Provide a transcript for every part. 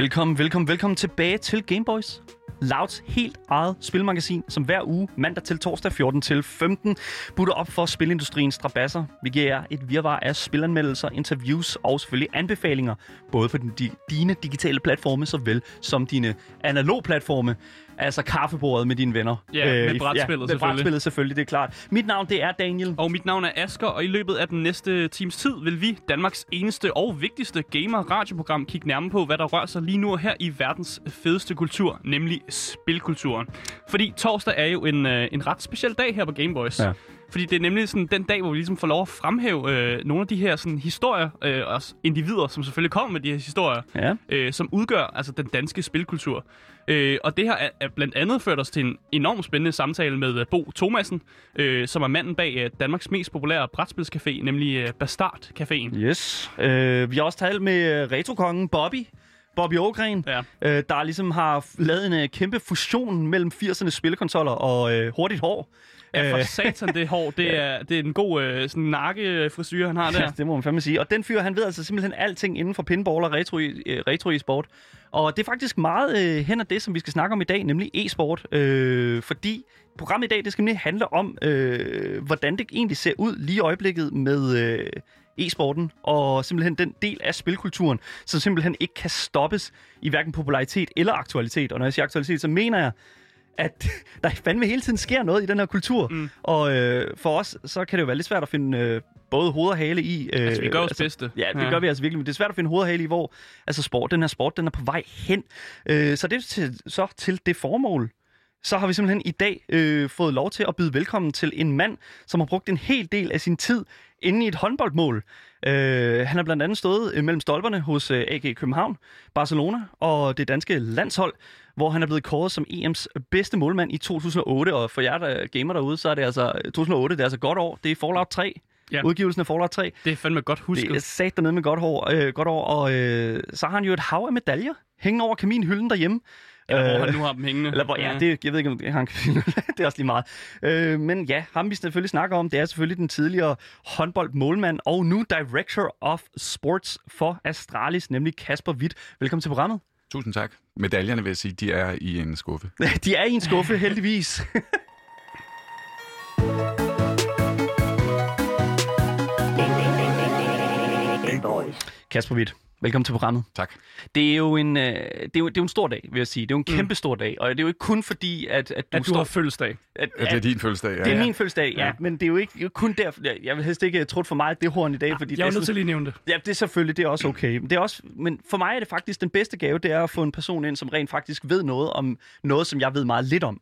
Velkommen, velkommen, velkommen tilbage til Gameboys. Louds helt eget spilmagasin, som hver uge, mandag til torsdag 14 til 15, butter op for spilindustriens strabasser. Vi giver jer et virvar af spilanmeldelser, interviews og selvfølgelig anbefalinger, både på din, dine digitale platforme, såvel som dine analog platforme. Altså kaffebordet med dine venner. Ja, med i- brætspillet med selvfølgelig. brætspillet selvfølgelig, det er klart. Mit navn, det er Daniel. Og mit navn er Asker, og i løbet af den næste times tid vil vi, Danmarks eneste og vigtigste gamer-radioprogram, kigge nærmere på, hvad der rører sig lige nu her i verdens fedeste kultur, nemlig spilkulturen. Fordi torsdag er jo en, øh, en ret speciel dag her på Gameboys. Ja. Fordi det er nemlig sådan den dag, hvor vi ligesom får lov at fremhæve øh, nogle af de her sådan, historier, øh, og s- individer, som selvfølgelig kommer med de her historier, Ja. øh, som udgør altså den danske spilkultur. Øh, og det her er, blandt andet ført os til en enormt spændende samtale med øh, Bo Thomasen, øh, som er manden bag øh, Danmarks mest populære brætspilscafé, nemlig øh, Bastard Caféen. Yes. Øh, vi har også talt med retrokongen Bobby. Bobby Ågren, Ja. øh, der ligesom har lavet en øh, kæmpe fusion mellem 80'ernes spillekonsoller og øh, hurtigt hår. Ja, for Øh, satan det hår, det er, det er en god øh, sådan nakkefrisyr, han har der. Ja, det må man fandme sige. Og den fyr, han ved altså simpelthen alting inden for pinball og retro, øh, retro e-sport. Og det er faktisk meget øh, hen af det, som vi skal snakke om i dag, nemlig e-sport. Øh, fordi programmet i dag, det skal nemlig handle om, øh, hvordan det egentlig ser ud lige i øjeblikket med øh, e-sporten. Og simpelthen den del af spilkulturen, som simpelthen ikke kan stoppes i hverken popularitet eller aktualitet. Og når jeg siger aktualitet, så mener jeg, at der fandme hele tiden sker noget i den her kultur. Mm. Og øh, for os, så kan det jo være lidt svært at finde øh, både hoved og hale i. Øh, Altså, vi gør vores bedste. Ja, det Ja. gør vi altså virkelig, men det er svært at finde hoved og hale i, hvor altså sport, den her sport, den er på vej hen. Øh, så det er til, så til det formål, så har vi simpelthen i dag øh, fået lov til at byde velkommen til en mand, som har brugt en hel del af sin tid inde i et håndboldmål. Øh, han har blandt andet stået øh, mellem stolperne hos øh, AG København, Barcelona og det danske landshold, hvor han er blevet kåret som EM's bedste målmand i 2008. Og for jer, der er gamer derude, så er det altså 2008, det er altså godt år. Det er Fallout 3. Ja. Udgivelsen af Fallout 3. Det er fandme godt husket. Det er sat dernede med godt, hår, øh, godt år, og øh, så har han jo et hav af medaljer hængende over kaminhylden derhjemme. Eller hvor Øh, han nu har dem hængende. Eller hvor, ja, det, jeg ved ikke, om det, han, det er også lige meget. Øh, men ja, ham vi selvfølgelig snakker om, det er selvfølgelig den tidligere håndboldmålmand og nu Director of Sports for Astralis, nemlig Kasper Witt. Velkommen til programmet. Tusind tak. Medaljerne vil jeg sige, de er i en skuffe. De er i en skuffe, heldigvis. Kasper Witt, velkommen til programmet. Tak. Det er jo en, øh, det er jo, det er jo en stor dag, vil jeg sige. Det er jo en kæmpe stor dag, og det er jo ikke kun fordi, at, at du, At du står... har fødselsdag. at, Ja, det er din fødselsdag. Ja, det er ja. min fødselsdag, ja, Ja. men det er jo ikke det er jo kun derfor. Jeg, jeg vil helst ikke trutte for meget det horn i dag, fordi Jeg er er nødt til at lige nævne det. Ja, det er selvfølgelig, det er også okay. Men, det er også, men for mig er det faktisk den bedste gave, det er at få en person ind, som rent faktisk ved noget om noget, som jeg ved meget lidt om.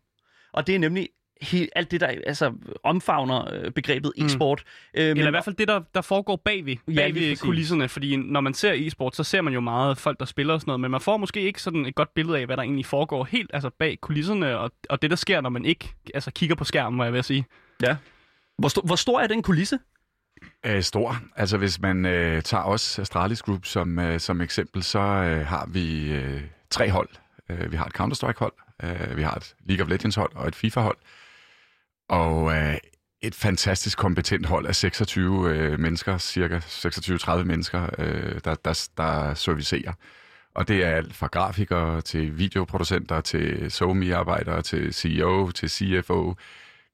Og det er nemlig he, alt det, der altså, omfavner øh, begrebet e-sport. Øh, men- Eller i hvert fald det, der, der foregår bagved, Ja, bagved præcis. kulisserne. Fordi når man ser e-sport, så ser man jo meget folk, der spiller og sådan noget. Men man får måske ikke sådan et godt billede af, hvad der egentlig foregår helt altså bag kulisserne. Og, og det, der sker, når man ikke altså, kigger på skærmen, må jeg vil sige. Ja. Hvor, sto- hvor stor er den kulisse? Øh, stor. Altså hvis man øh, tager os Astralis Group som, øh, som eksempel, så øh, har vi øh, tre hold. Øh, vi har et Counter-Strike-hold, øh, vi har et League of Legends-hold og et FIFA-hold. Og øh, et fantastisk kompetent hold af 26 øh, mennesker, cirka 26-30 mennesker, øh, der, der, der servicerer. Og det er alt fra grafikere til videoproducenter til SoMe-arbejdere til CEO til CFO,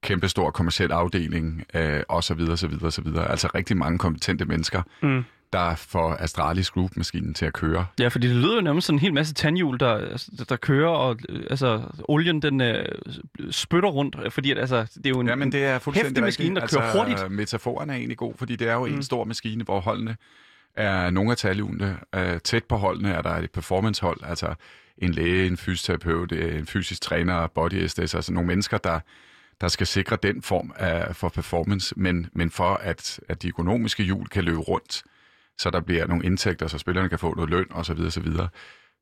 kæmpestor kommersiel afdeling øh, og så videre, så videre, så videre. Altså rigtig mange kompetente mennesker, Mm der får Astralis Group-maskinen til at køre. Ja, fordi det lyder jo nærmest sådan en hel masse tandhjul, der, der, kører, og altså, olien den øh, spytter rundt, fordi at, altså, det er jo en... Ja, men det er fuldstændig heftig maskine, der kører hurtigt. Metaforen er egentlig god, fordi det er jo mm. en stor maskine, hvor holdene er nogle af talhjulene. Øh, tæt på holdene er der et performancehold, altså en læge, en fysioterapeut, øh, en fysisk træner, body SDS, altså nogle mennesker, der, der skal sikre den form af, for performance, men, men for at, at de økonomiske hjul kan løbe rundt, så der bliver nogle indtægter, så spillerne kan få noget løn osv., osv.,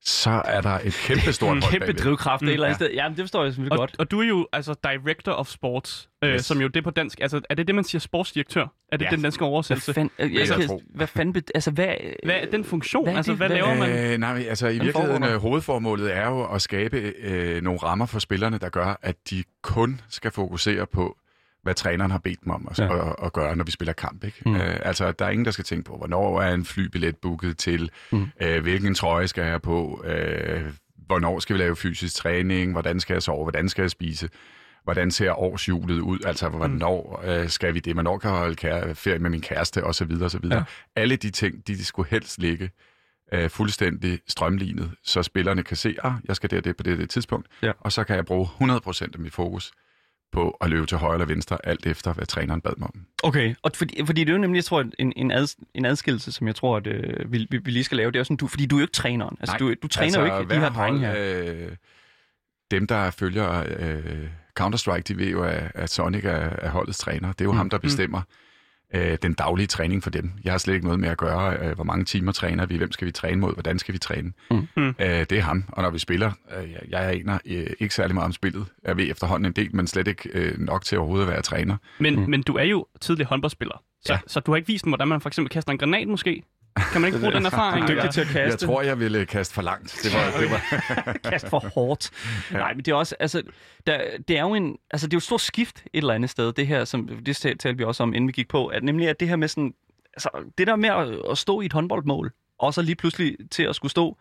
så er der et kæmpe stort en hold kæmpe drivkraft mm, et eller andet ja. sted. Ja, men det forstår jeg selvfølgelig Og, godt. og du er jo altså director of sports, øh, Yes. som jo det på dansk. Altså, er det det, man siger sportsdirektør? Er det Ja. den danske Hvad oversættelse? fanden, jeg, jeg jeg, tro. hvad fanden, altså hvad... Hvad er den funktion? Hvad er altså, hvad Hvad- laver man? Øh, nej, altså i virkeligheden, øh, hovedformålet er jo at skabe øh, nogle rammer for spillerne, der gør, at de kun skal fokusere på hvad træneren har bedt dem om at, Ja. at, at gøre, når vi spiller kamp. Ikke? Mm. Mm. Øh, altså, der er ingen, der skal tænke på, hvornår er en flybillet booket til, Mm. mm. øh, hvilken trøje skal jeg have på, øh, hvornår skal vi lave fysisk træning, hvordan skal jeg sove, hvordan skal jeg spise, hvordan ser årshjulet ud, altså hvornår øh, skal vi det, hvornår kan jeg holde kære, ferie med min kæreste, osv. osv. Ja. Alle de ting, de, de skulle helst ligge øh, fuldstændig strømlignet, så spillerne kan se, at jeg skal det og det på det, det tidspunkt, Ja. og så kan jeg bruge 100% af mit fokus på at løbe til højre eller venstre, alt efter hvad træneren bad mig om. Okay, og fordi, fordi det er jo nemlig, jeg tror, en, en, ad, en adskillelse, som jeg tror, at øh, vi, vi, vi lige skal lave, det er sådan, du, fordi du er jo ikke træneren. Altså, du, du træner jo ikke de her drenge her. Øh, dem, der følger øh, Counter-Strike, de ved jo, at, at Sonic er, er holdets træner. Det er jo Mm. mm. ham, der bestemmer øh, den daglige træning for dem. Jeg har slet ikke noget med at gøre, øh, hvor mange timer træner vi, hvem skal vi træne mod, hvordan skal vi træne. Mm. Mm. Øh, det er ham, og når vi spiller, øh, jeg- aner øh, ikke særlig meget om spillet. Jeg ved efterhånden en del, men slet ikke øh, nok til overhovedet at være træner. Men, mm. men du er jo tidlig håndboldspiller. Så, Ja. så du har ikke vist dem, hvordan man for eksempel kaster en granat måske? Kan man ikke bruge den erfaring? Dygtig til at kaste. Jeg tror, jeg ville kaste for langt. Det var, det var, Kast for hårdt. ja. Nej, men det er også, altså, der, det er jo en, altså, det er jo et stort skift et eller andet sted, det her, som, det tal- talte vi også om, inden vi gik på, at nemlig at det her med sådan, altså, det der med at, at stå i et håndboldmål, og så lige pludselig til at skulle stå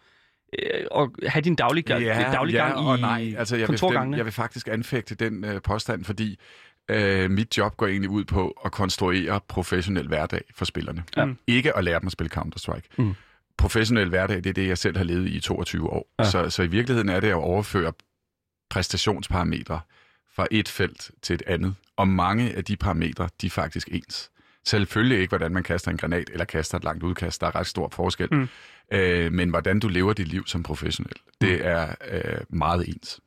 øh, og have din daglig, ja, daglig gang og i nej. Altså, jeg, vil, den, jeg vil faktisk anfægte den øh, påstand, fordi øh, mit job går egentlig ud på at konstruere professionel hverdag for spillerne. Ja. Ikke at lære dem at spille Counter-Strike. Mm. Professionel hverdag, det er det, jeg selv har levet i i 22 år. Ja. Så, så i virkeligheden er det at overføre præstationsparametre fra et felt til et andet. Og mange af de parametre, de er faktisk ens. Selvfølgelig ikke, hvordan man kaster en granat eller kaster et langt udkast. Der er ret stor forskel. Mm. Mm. Øh, men hvordan du lever dit liv som professionel, det er øh, meget ens.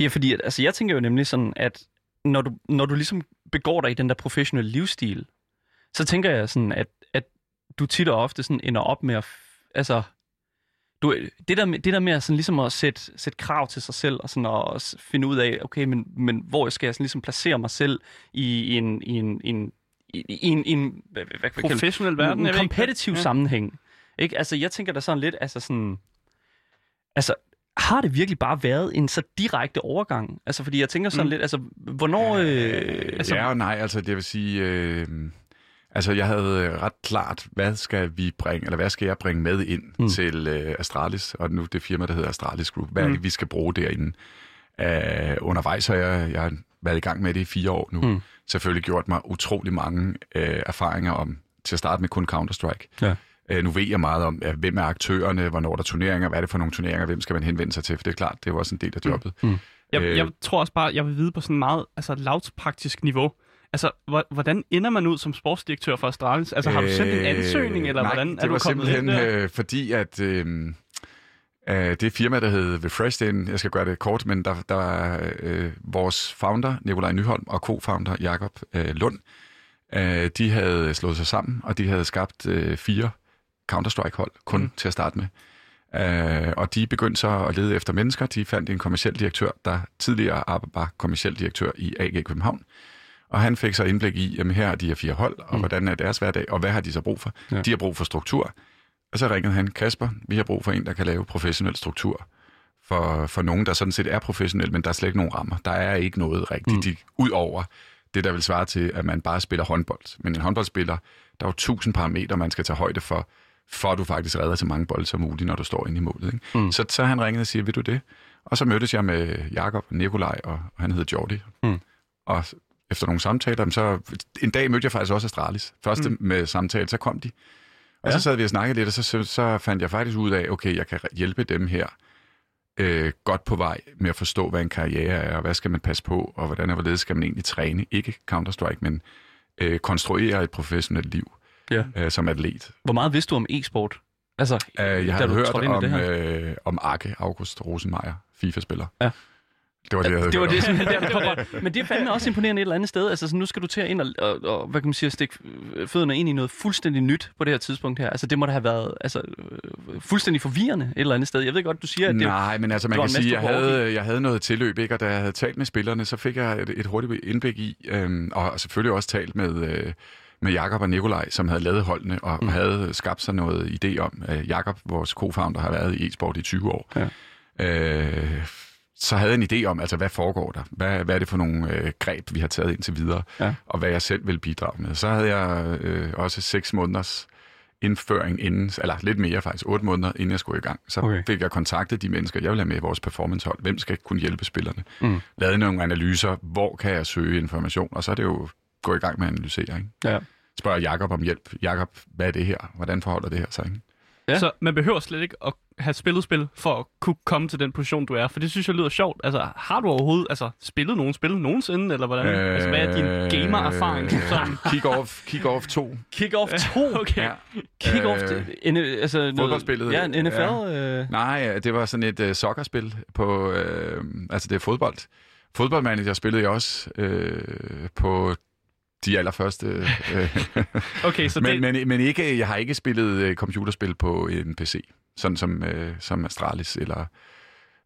Ja, fordi at, altså, jeg tænker jo nemlig sådan, at når du, når du ligesom begår dig i den der professionelle livsstil, så tænker jeg sådan, at, at du tit og ofte sådan ender op med at... Altså, du, det, der det der med at, sådan, ligesom at sætte, sætte krav til sig selv, og sådan at s- finde ud af, okay, men, men hvor skal jeg sådan ligesom placere mig selv i, en... I en, en i i en, i en hvad, hvad? Professionel verden, en ikke. kompetitiv ja. sammenhæng. Ikke? Altså, jeg tænker da sådan lidt, altså sådan... Altså, har det virkelig bare været en så direkte overgang? Altså, fordi jeg tænker sådan Mm. mm. lidt, altså, hvornår... Øh, altså, Ja og nej, altså det vil sige... Øh, altså jeg havde øh, ret klart, hvad skal vi bringe, eller hvad skal jeg bringe med ind Mm. mm. til øh, Astralis, og nu det firma, der hedder Astralis Group. Hvad er Mm. det, vi skal bruge derinde? Øh, undervejs har jeg, jeg har været i gang med det i fire år nu. Mm. Mm. Selvfølgelig gjort mig utrolig mange øh, erfaringer om, til at starte med kun Counter-Strike. Ja. Øh, nu ved jeg meget om, hvem er aktørerne, hvornår der er turneringer, hvad er det for nogle turneringer, hvem skal man henvende sig til, for det er klart, det er jo også en del af jobbet. Mm. Jeg, Øh. jeg tror også bare, jeg vil vide på sådan meget altså, lavpraktisk niveau. Altså, hvor- hvordan ender man ud som sportsdirektør for Astralis? Altså, har du sendt en ansøgning, eller Øh, nej, hvordan det er du kommet simpelthen, ind der? øh, fordi at øh, øh, det firma, der hed Refresh, det er en, jeg skal gøre det kort, men der, der var øh, vores founder, Nikolaj Nyholm, og co-founder, Jakob øh, Lund, øh, de havde slået sig sammen, og de havde skabt øh, fire Counter-Strike-hold, kun Mm. til at starte med. Øh, og de begyndte så at lede efter mennesker. De fandt en kommersiel direktør, der tidligere var kommersiel direktør i AG København. Og han fik så indblik i, jamen her er de her fire hold, og Mm. hvordan er deres hverdag, og hvad har de så brug for? Ja. De har brug for struktur. Og så ringede han, Kasper, vi har brug for en, der kan lave professionel struktur. For, for nogen, der sådan set er professionel, men der er slet ikke nogen rammer. Der er ikke noget rigtigt, Mm. de, ud over det, der vil svare til, at man bare spiller håndbold. Men en håndboldspiller, der er jo tusind parametre, man skal tage højde for, for at du faktisk redder så mange bolde som muligt, når du står inde i målet. Ikke? Mm. Så, så han ringede og siger, vil du det? Og så mødtes jeg med Jakob og Nikolaj, og, og han hedder Jordi. Mm. Og efter nogle samtaler, så en dag mødte jeg faktisk også Astralis. Første Mm. med samtale, så kom de. Og ja. så sad vi og snakkede lidt, og så, så, så fandt jeg faktisk ud af, okay, jeg kan hjælpe dem her øh, godt på vej med at forstå, hvad en karriere er, og hvad skal man passe på, og hvordan og hvorledes skal man egentlig træne. Ikke Counter-Strike, men øh, konstruere et professionelt liv Ja. øh, som atlet. Hvor meget vidste du om e-sport? Altså, Øh, jeg har hørt om, det her? øh, om Arke August Rosenmeier, FIFA-spiller. Ja. Det var det, jeg havde det var det, det fra. Men det er fandme også imponerende et eller andet sted. Altså, så nu skal du til at ind og, og, og hvad kan man sige, stikke øh, fødderne ind i noget fuldstændig nyt på det her tidspunkt her. Altså, det må da have været altså, øh, fuldstændig forvirrende et eller andet sted. Jeg ved godt, du siger, at det, Nej, men altså man det kan sige, jeg havde, jeg havde noget tilløb, ikke? og da jeg havde talt med spillerne, så fik jeg et, et hurtigt indblik i, øhm, og selvfølgelig også talt med, øh, med Jakob og Nikolaj, som havde lavet holdene, og Mm. havde skabt sig noget idé om. Øh, Jakob, vores co-founder, har været i e-sport i 20 år. Ja. Øh, så havde jeg en idé om, altså hvad foregår der? Hvad, hvad er det for nogle øh, greb, vi har taget indtil videre? Ja. Og hvad jeg selv vil bidrage med. Så havde jeg øh, også seks måneders indføring inden, eller lidt mere faktisk, otte måneder inden jeg skulle i gang. Så Okay. fik jeg kontaktet de mennesker, jeg vil have med i vores performancehold. Hvem skal kunne hjælpe spillerne? Mm. Lavet nogle analyser, hvor kan jeg søge information? Og så er det jo gå i gang med at analysere. Ikke? Ja. Spørger Jakob om hjælp. Jakob, hvad er det her? Hvordan forholder det her sig? Ikke? Ja. Så man behøver slet ikke at have spillet spil for at kunne komme til den position, du er. For det synes jeg lyder sjovt. Altså, har du overhovedet altså, spillet nogen spil nogensinde? Eller hvordan? Øh, altså, hvad er din gamer-erfaring? Sådan? Kick-off, kick-off 2. Kick-off 2. Okay. Ja. Kick-off Øh. En, altså noget, fodboldspillet, Ja, en NFL. ja. Øh, Nej, det var sådan et uh, soccerspil på, øh, altså det er fodbold. Fodboldmanager spillede jeg også øh, på de allerførste. Øh, Okay, så men, det, men, men ikke, jeg har ikke spillet øh, computerspil på en PC, sådan som, øh, som Astralis eller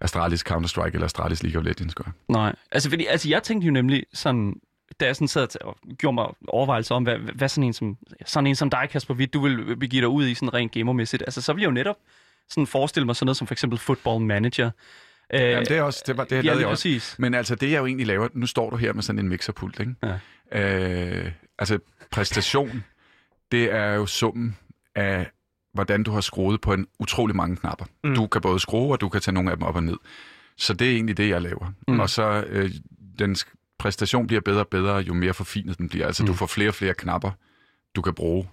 Astralis Counter-Strike eller Astralis League of Legends gør. nej. Altså, fordi, altså, jeg tænkte jo nemlig sådan... Da jeg sådan sad og gjorde mig overvejelser om, hvad, hvad sådan en som, sådan en som dig, Kasper Witt, du vil begive dig ud i sådan rent gamermæssigt. Altså, så vil jeg jo netop sådan forestille mig sådan noget som for eksempel Football Manager. Øh, Jamen, det er også, det, var, det ja, lavede jeg også. præcis. Men altså, det jeg jo egentlig laver, nu står du her med sådan en mixerpult, ikke? Ja. Øh, altså, præstation, det er jo summen af, hvordan du har skruet på en utrolig mange knapper. Mm. Du kan både skrue, og du kan tage nogle af dem op og ned. Så det er egentlig det, jeg laver. Mm. Og så, øh, den præstation bliver bedre og bedre, jo mere forfinet den bliver. Altså, mm. du får flere og flere knapper, du kan bruge.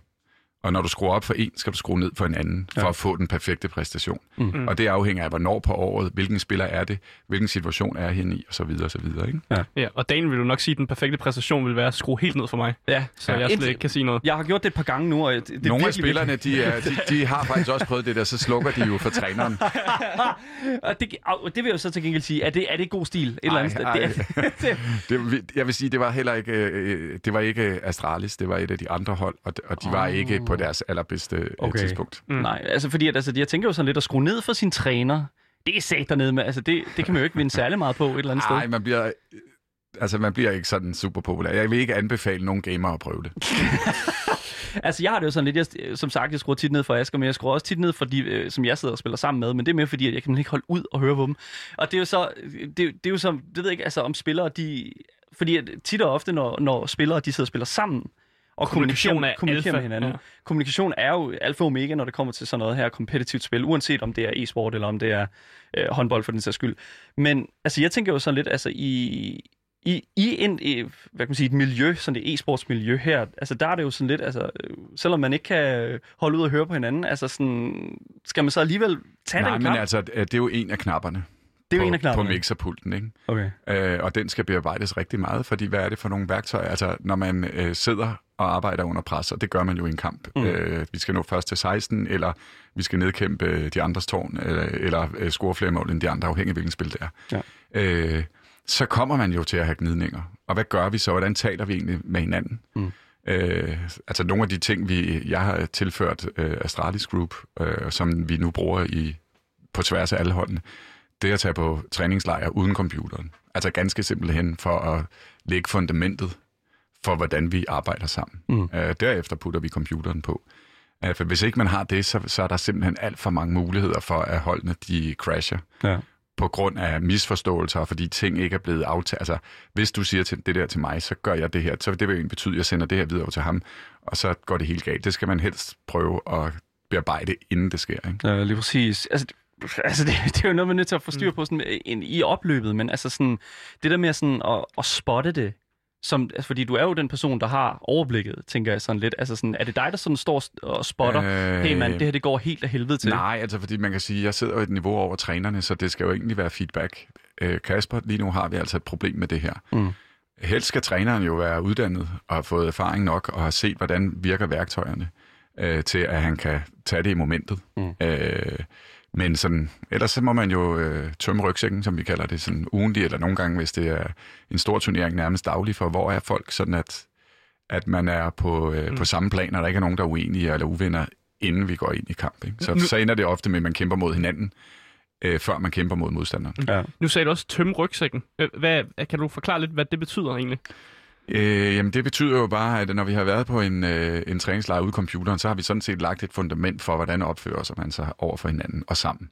Og når du skruer op for en, skal du skrue ned for en anden, for Ja. at få den perfekte præstation. Mm. Mm. Og det afhænger af, hvornår på året, hvilken spiller er det, hvilken situation er jeg henne i, og så videre, og så videre. Ikke? ja, og Daniel vil jo nok sige, at den perfekte præstation vil være at skrue helt ned for mig. Ja, Så Ja. ja, jeg slet ikke kan sige noget. Jeg har gjort det et par gange nu, og det, det er Nogle af spillerne, de, er, de, de har faktisk også prøvet det der, så slukker de jo for træneren. og det, og det vil jeg jo så til gengæld sige, er det, er det god stil? Et eller andet sted? Ej, Det, det, Det, jeg vil sige, det var heller ikke, øh, det var ikke Astralis, det var et af de andre hold, og og de var Oh. ikke på deres allerbedste okay. Okay. tidspunkt. Mm. Nej, altså fordi at, altså, jeg tænker jo sådan lidt at skrue ned for sin træner. Det er sat dernede med, altså det, det kan man jo ikke vinde særlig meget på et eller andet sted. Nej, man bliver, altså, man bliver ikke sådan super populær. Jeg vil ikke anbefale nogen gamer at prøve det. Altså jeg har det jo sådan lidt, jeg, som sagt, jeg skruer tit ned for Asger, men jeg skruer også tit ned for de, øh, som jeg sidder og spiller sammen med, men det er mere fordi, at jeg kan ikke holde ud og høre på dem. Og det er jo så, det, det er jo så, det ved jeg ikke, altså om spillere, de, fordi at tit og ofte, når, når spillere, de sidder og spiller sammen, og Kommunikation kommunikerer, er med alfa, hinanden. ja. Kommunikation er jo alfa og omega, når det kommer til sådan noget her kompetitivt spil, uanset om det er e-sport eller om det er øh, håndbold for den sags skyld. Men altså, jeg tænker jo sådan lidt, altså i, i, i en, i, hvad kan man sige, et miljø, sådan et e-sportsmiljø her, altså der er det jo sådan lidt, altså øh, selvom man ikke kan holde ud og høre på hinanden, altså sådan, skal man så alligevel tage Nej, den men kamp? altså, det er jo en af knapperne. det er jo på, en af knapperne. På mixerpulten, ikke? Okay. Øh, og den skal bearbejdes rigtig meget, fordi hvad er det for nogle værktøjer? Altså, når man øh, sidder og arbejder under pres, og det gør man jo i en kamp. Mm. Øh, vi skal nå først til 16, eller vi skal nedkæmpe øh, de andres tårn, eller, eller øh, score flere mål end de andre, afhængig af hvilken spil det er. Ja. Øh, så kommer man jo til at have gnidninger. Og hvad gør vi så? Hvordan taler vi egentlig med hinanden? Mm. Øh, altså nogle af de ting, vi, jeg har tilført øh, Astralis Group, øh, som vi nu bruger i på tværs af alle holdene, det er at tage på træningslejr uden computeren. Altså ganske simpelthen for at lægge fundamentet for, hvordan vi arbejder sammen. Mm. Uh, derefter putter vi computeren på. Uh, for hvis ikke man har det, så, så er der simpelthen alt for mange muligheder for, at holdene de crasher Ja. på grund af misforståelser, fordi ting ikke er blevet aftalt. Altså, hvis du siger til det der til mig, så gør jeg det her. Så det vil jo egentlig betyde, at jeg sender det her videre til ham, og så går det helt galt. Det skal man helst prøve at bearbejde, inden det sker. Ikke? Ja, lige præcis. Altså, altså det, det er jo noget, man er nødt til at få styr på sådan, en, i opløbet, men altså sådan, det der med sådan at, at spotte det, som, altså, fordi du er jo den person, der har overblikket, tænker jeg sådan lidt. Altså sådan, er det dig, der sådan står og spotter, øh, hey mand, det her det går helt af helvede til? Nej, altså fordi man kan sige, jeg sidder jo et niveau over trænerne, så det skal jo egentlig være feedback. Øh, Kasper, lige nu har vi altså et problem med det her. Mm. Helst skal træneren jo være uddannet og have fået erfaring nok og have set, hvordan virker værktøjerne øh, til, at han kan tage det i momentet. Mm. Øh, men sådan, ellers så må man jo øh, tømme rygsækken, som vi kalder det, sådan ugentlig, eller nogle gange, hvis det er en stor turnering, nærmest daglig, for hvor er folk, sådan at, at man er på, øh, Mm. på samme plan, og der ikke er nogen, der er uenige eller uvenner, inden vi går ind i kamp. Ikke? Så, Nu- så ender det ofte med, at man kæmper mod hinanden, øh, før man kæmper mod modstanderen. Ja. Nu sagde du også tømme rygsækken. Øh, Hvad, kan du forklare lidt, hvad det betyder egentlig? Øh, jamen det betyder jo bare, at når vi har været på en, øh, en træningslejr ude i computeren, så har vi sådan set lagt et fundament for, hvordan opfører sig man sig over for hinanden og sammen.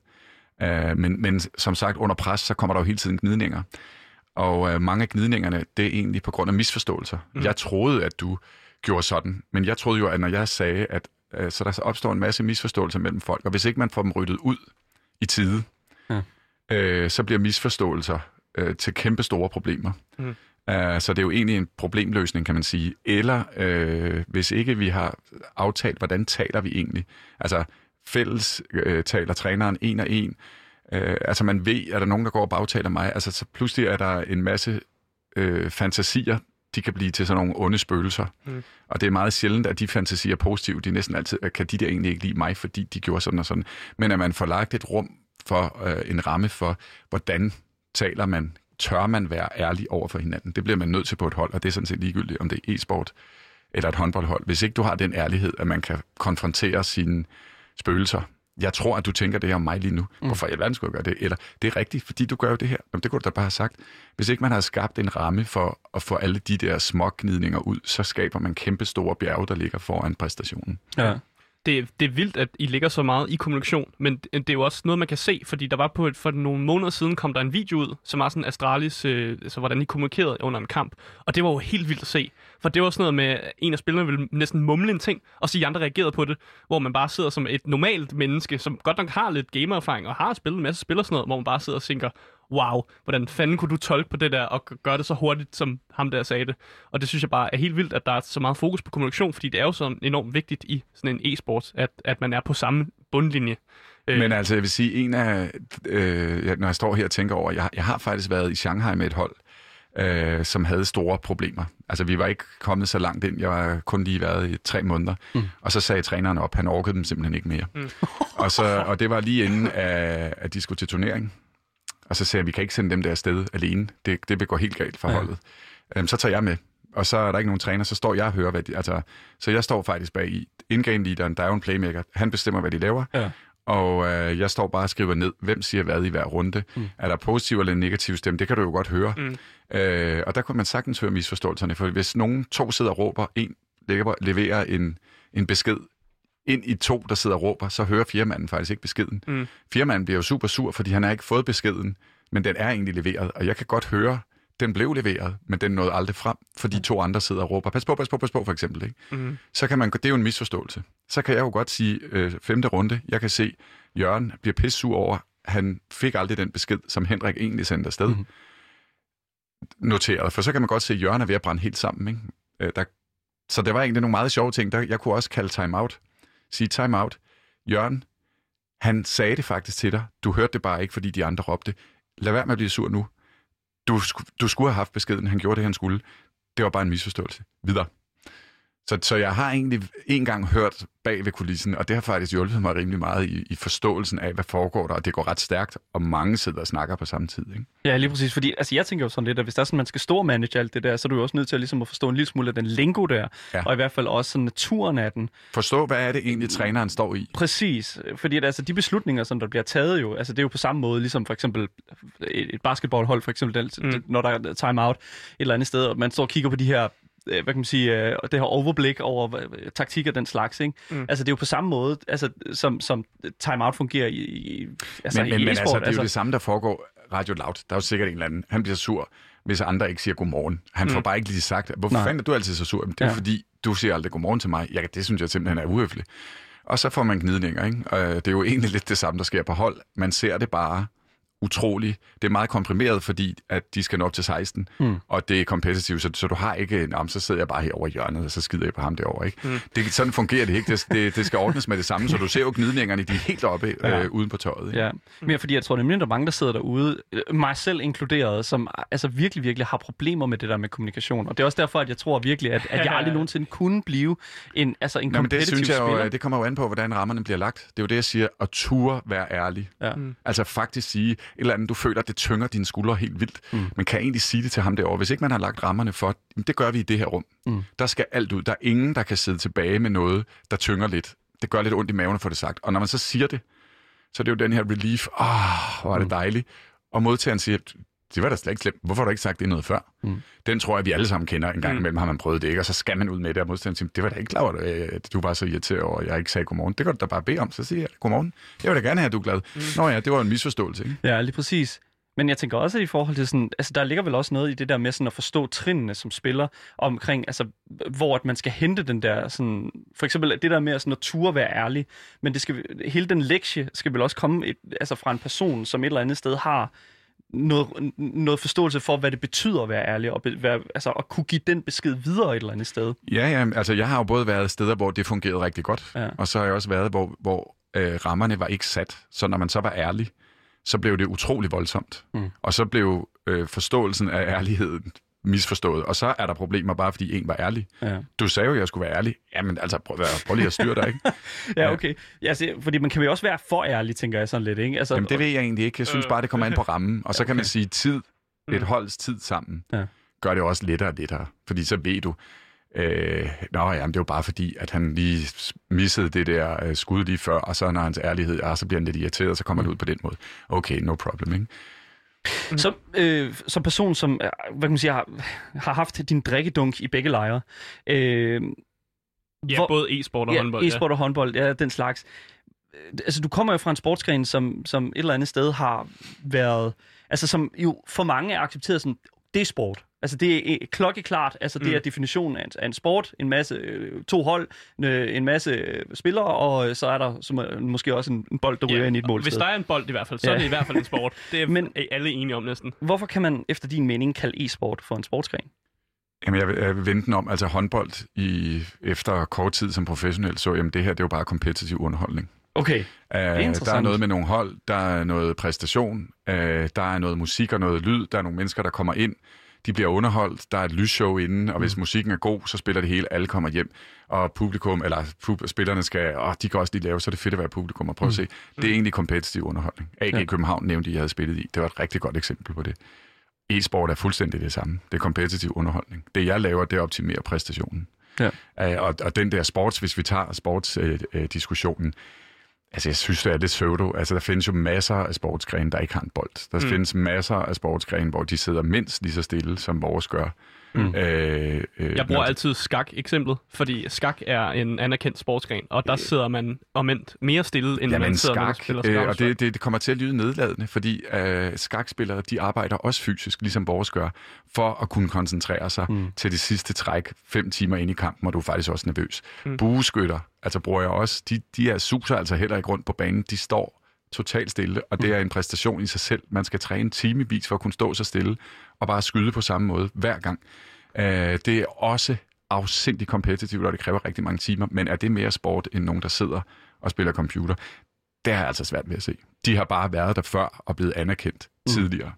Uh, men, men som sagt, under pres, så kommer der jo hele tiden gnidninger. Og uh, mange af gnidningerne, det er egentlig på grund af misforståelser. Mm. Jeg troede, at du gjorde sådan, men jeg troede jo, at når jeg sagde, at uh, så der opstår en masse misforståelser mellem folk, og hvis ikke man får dem ryddet ud i tide, ja. uh, så bliver misforståelser uh, til kæmpe store problemer. Mm. Uh, så det er jo egentlig en problemløsning, kan man sige. Eller uh, hvis ikke vi har aftalt, hvordan taler vi egentlig? Altså fælles uh, taler træneren en og en, Øh, altså man ved, at der nogen, der går og bagtaler mig. Altså så pludselig er der en masse øh, fantasier, de kan blive til sådan nogle onde spøgelser. Mm. Og det er meget sjældent, at de fantasier er positive. De er næsten altid, kan de der egentlig ikke lide mig, fordi de gjorde sådan og sådan. Men at man får lagt et rum for øh, en ramme for, hvordan taler man, tør man være ærlig over for hinanden. Det bliver man nødt til på et hold, og det er sådan set ligegyldigt, om det er e-sport eller et håndboldhold. Hvis ikke du har den ærlighed, at man kan konfrontere sine spøgelser, jeg tror, at du tænker det her om mig lige nu. Mm. Hvorfor i alverden skulle jeg gøre det? Eller, det er rigtigt, fordi du gør jo det her. Jamen, det kunne du da bare have sagt. Hvis ikke man har skabt en ramme for at få alle de der smågnidninger ud, så skaber man kæmpe store bjerge, der ligger foran præstationen. Ja det, det er vildt, at I ligger så meget i kommunikation, men det er jo også noget, man kan se, fordi der var på et, for nogle måneder siden, kom der en video ud, som var sådan Astralis, øh, altså hvordan I kommunikerede under en kamp, og det var jo helt vildt at se, for det var sådan noget med, at en af spillerne ville næsten mumle en ting, og så de andre reagerede på det, hvor man bare sidder som et normalt menneske, som godt nok har lidt gamererfaring, og har spillet en masse spil og sådan noget, hvor man bare sidder og tænker, wow, hvordan fanden kunne du tolke på det der, og gøre det så hurtigt, som ham der sagde det. Og det synes jeg bare er helt vildt, at der er så meget fokus på kommunikation, fordi det er jo så enormt vigtigt i sådan en e-sport, at, at man er på samme bundlinje. Øh. Men altså, jeg vil sige, en af, øh, når jeg står her og tænker over, jeg, jeg har faktisk været i Shanghai med et hold, øh, som havde store problemer. Altså, vi var ikke kommet så langt ind. Jeg var kun lige været i tre måneder. Mm. Og så sagde træneren op, han orkede dem simpelthen ikke mere. Mm. og, så, og det var lige inden, at, at de skulle til turnering. Og så sagde jeg, vi kan ikke sende dem der sted alene. Det, det vil gå helt galt for ja. holdet. Øhm, så tager jeg med. Og så er der ikke nogen træner, så står jeg og hører, hvad de, altså, så jeg står faktisk bag i. Indgame leaderen, der er jo en playmaker, han bestemmer, hvad de laver. Ja. Og øh, jeg står bare og skriver ned, hvem siger hvad i hver runde. Mm. Er der positiv eller negativ stemme? Det kan du jo godt høre. Mm. Øh, og der kunne man sagtens høre misforståelserne, for hvis nogen to sidder og råber, en leverer en, en besked ind i to, der sidder og råber, så hører firmanden faktisk ikke beskeden. Mm. Firmanden bliver jo super sur, fordi han har ikke fået beskeden, men den er egentlig leveret. Og jeg kan godt høre, den blev leveret, men den nåede aldrig frem, fordi to andre sidder og råber, pas på, pas på, pas på, for eksempel. Ikke? Mm. Så kan man, det er jo en misforståelse. Så kan jeg jo godt sige, øh, femte runde, jeg kan se, Jørgen bliver pissur over, han fik aldrig den besked, som Henrik egentlig sendte afsted. Mm. Noteret, for så kan man godt se, at Jørgen er ved at brænde helt sammen. Ikke? Øh, der, så det var egentlig nogle meget sjove ting. Der, jeg kunne også kalde time out sige time out. Jørgen, han sagde det faktisk til dig. Du hørte det bare ikke, fordi de andre råbte. Lad være med at blive sur nu. Du, du skulle have haft beskeden. Han gjorde det, han skulle. Det var bare en misforståelse. Videre. Så, så jeg har egentlig en gang hørt bag ved kulissen, og det har faktisk hjulpet mig rimelig meget i, i forståelsen af, hvad foregår der, og det går ret stærkt, og mange sidder og snakker på samme tid. Ikke? Ja, lige præcis, fordi altså, jeg tænker jo sådan lidt, at hvis der er sådan, man skal stå og manage alt det der, så er du jo også nødt til at, ligesom, at forstå en lille smule af den lingo der, ja. og i hvert fald også sådan naturen af den. Forstå, hvad er det egentlig, træneren står i? Præcis, fordi at, altså, de beslutninger, som der bliver taget jo, altså det er jo på samme måde, ligesom for eksempel et, et basketballhold, for eksempel, mm. når der er time-out et eller andet sted, og man står og kigger på de her hvad kan man sige, øh, det her overblik over øh, taktik og den slags. Ikke? Mm. Altså, det er jo på samme måde, altså, som, som timeout fungerer i, i, altså, men, i men, e-sport. Men altså, det er altså, jo det samme, der foregår Radio Loud. Der er jo sikkert en eller anden, han bliver sur, hvis andre ikke siger godmorgen. Han mm. får bare ikke lige sagt, hvorfor Nej. fanden er du altid så sur? Det er ja. fordi, du siger aldrig godmorgen til mig. Ja, det synes jeg simpelthen er uhøfligt. Og så får man gnidninger, ikke? Og det er jo egentlig lidt det samme, der sker på hold. Man ser det bare utrolig. Det er meget komprimeret, fordi at de skal nå op til 16, mm. og det er kompetitivt, så, så du har ikke, en, så sidder jeg bare her over hjørnet, og så skider jeg på ham derovre. Ikke? Mm. Det, sådan fungerer det ikke. Det, det, det skal ordnes med det samme, så du ser jo gnidningerne, de er helt oppe ja. øh, uden på tøjet. Ikke? Ja, men fordi jeg tror nemlig, at der er mange, der sidder derude, øh, mig selv inkluderet, som altså virkelig, virkelig har problemer med det der med kommunikation. Og det er også derfor, at jeg tror virkelig, at, at jeg aldrig nogensinde kunne blive en, altså en kompetitiv det synes jeg jo, spiller. Det kommer jo an på, hvordan rammerne bliver lagt. Det er jo det, jeg siger, at ture være ærlig. Ja. Mm. Altså faktisk sige, eller andet, du føler, at det tynger dine skuldre helt vildt. Mm. Man kan egentlig sige det til ham derovre. Hvis ikke man har lagt rammerne for, det gør vi i det her rum. Mm. Der skal alt ud. Der er ingen, der kan sidde tilbage med noget, der tynger lidt. Det gør lidt ondt i maven at få det sagt. Og når man så siger det, så er det jo den her relief. Ah, oh, hvor er det mm. dejligt. Og modtageren siger, det var da slet ikke slemt. Hvorfor har du ikke sagt det noget før? Mm. Den tror jeg, vi alle sammen kender. En gang Mm. imellem har man prøvet det, ikke? Og så skal man ud med det, og modstanderen siger, det var da ikke klar over, at du var så irriteret over, at jeg ikke sagde godmorgen. Det kan du da bare bede om, så siger jeg godmorgen. Jeg vil da gerne have, at du er glad. Mm. Nå ja, det var en misforståelse, ikke? Ja, lige præcis. Men jeg tænker også at i forhold til sådan, altså der ligger vel også noget i det der med sådan at forstå trinene som spiller omkring, altså hvor at man skal hente den der sådan, for eksempel det der med sådan at ture være ærlig, men det skal, hele den lektie skal vel også komme et, altså fra en person, som et eller andet sted har noget, noget forståelse for, hvad det betyder at være ærlig, og be, være, altså at kunne give den besked videre et eller andet sted. Ja, ja, altså jeg har jo både været steder, hvor det fungerede rigtig godt, Ja. og så har jeg også været, hvor, hvor øh, rammerne var ikke sat. Så når man så var ærlig, så blev det utrolig voldsomt. Mm. Og så blev øh, forståelsen af ærligheden misforstået. Og så er der problemer bare, fordi en var ærlig. Ja. Du sagde jo, at jeg skulle være ærlig. Jamen altså, prøv, prøv lige at styre dig, ikke? Ja, okay. Ja, altså, fordi man kan jo også være for ærlig, tænker jeg sådan lidt, ikke? Altså, Jamen det ved jeg egentlig ikke. Jeg synes bare, det kommer an på rammen. Og så kan man Okay. sige tid, et Mm. holds tid sammen, Ja. gør det også lettere og lettere. Fordi så ved du, øh, nå ja, men det er jo bare fordi, at han lige missede det der øh, skud lige før, og så når hans ærlighed er, så bliver han lidt irriteret, og så kommer mm. det ud på den måde. Okay, no problem, ikke? Som, øh, som person, som øh, hvad kan man sige, har, har haft din drikkedunk i begge lejre, øh, Ja, Hvor- både e-sport og ja, håndbold. e-sport og håndbold, ja, den slags. Øh, Altså, du kommer jo fra en sportsgren, som, som et eller andet sted har været... Altså, som jo for mange er accepteret som, det er sport. Altså, det er øh, klokkeklart. Altså, det Mm. er definitionen af en, af en sport. En masse, øh, to hold, øh, en masse spillere, og så er der som, måske også en, en bold, der ryger ind i et målsted. Hvis der er en bold i hvert fald, så Ja. er det i hvert fald en sport. Det er Men- alle enige om næsten. Hvorfor kan man efter din mening kalde e-sport for en sportsgren? Jamen, jeg vil, jeg vil vente den om. Altså håndbold i, efter kort tid som professionel, så jamen, det her det er jo bare kompetitiv underholdning. Okay. Uh, der er noget med nogle hold, der er noget præstation, uh, der er noget musik og noget lyd, der er nogle mennesker, der kommer ind, de bliver underholdt, der er et lysshow inde, og hvis musikken er god, så spiller det hele, alle kommer hjem, og publikum, eller pub- spillerne skal, åh, de kan også lige lave, så er det fedt at være publikum, og prøve at se. Det er egentlig kompetitiv underholdning. AG Ja. København nævnte, I havde spillet i. Det var et rigtig godt eksempel på det. E-sport er fuldstændig det samme. Det er kompetitiv underholdning. Det jeg laver, det er at optimere præstationen. Ja. Uh, og, og den der sports, hvis vi tager sportsdiskussionen, uh, diskussionen, Altså, jeg synes, det er lidt pseudo. Altså, der findes jo masser af sportsgrene, der ikke har en bold. Der Mm. findes masser af sportsgrene, hvor de sidder mindst lige så stille, som vores gør. Mm. Øh, øh, Jeg bruger når altid skak-eksemplet, fordi skak er en anerkendt sportsgren, og der sidder man omvendt mere stille, end man sidder, når man skak, spiller øh, skak. og det, det, det kommer til at lyde nedladende, fordi øh, skakspillere, de arbejder også fysisk, ligesom vores gør, for at kunne koncentrere sig Mm. mm. til det sidste træk, fem timer ind i kampen, og du er faktisk også nervøs. Mm. Mm. Bueskytter, altså bruger jeg også, de, de er suser altså heller ikke rundt på banen, de står totalt stille, og det er en præstation i sig selv. Man skal træne timevis for at kunne stå så stille, og bare skyde på samme måde hver gang. Øh, det er også afsindig kompetitivt, og det kræver rigtig mange timer, men er det mere sport end nogen, der sidder og spiller computer? Det er jeg altså svært ved at se. De har bare været der før og blevet anerkendt Mm. tidligere.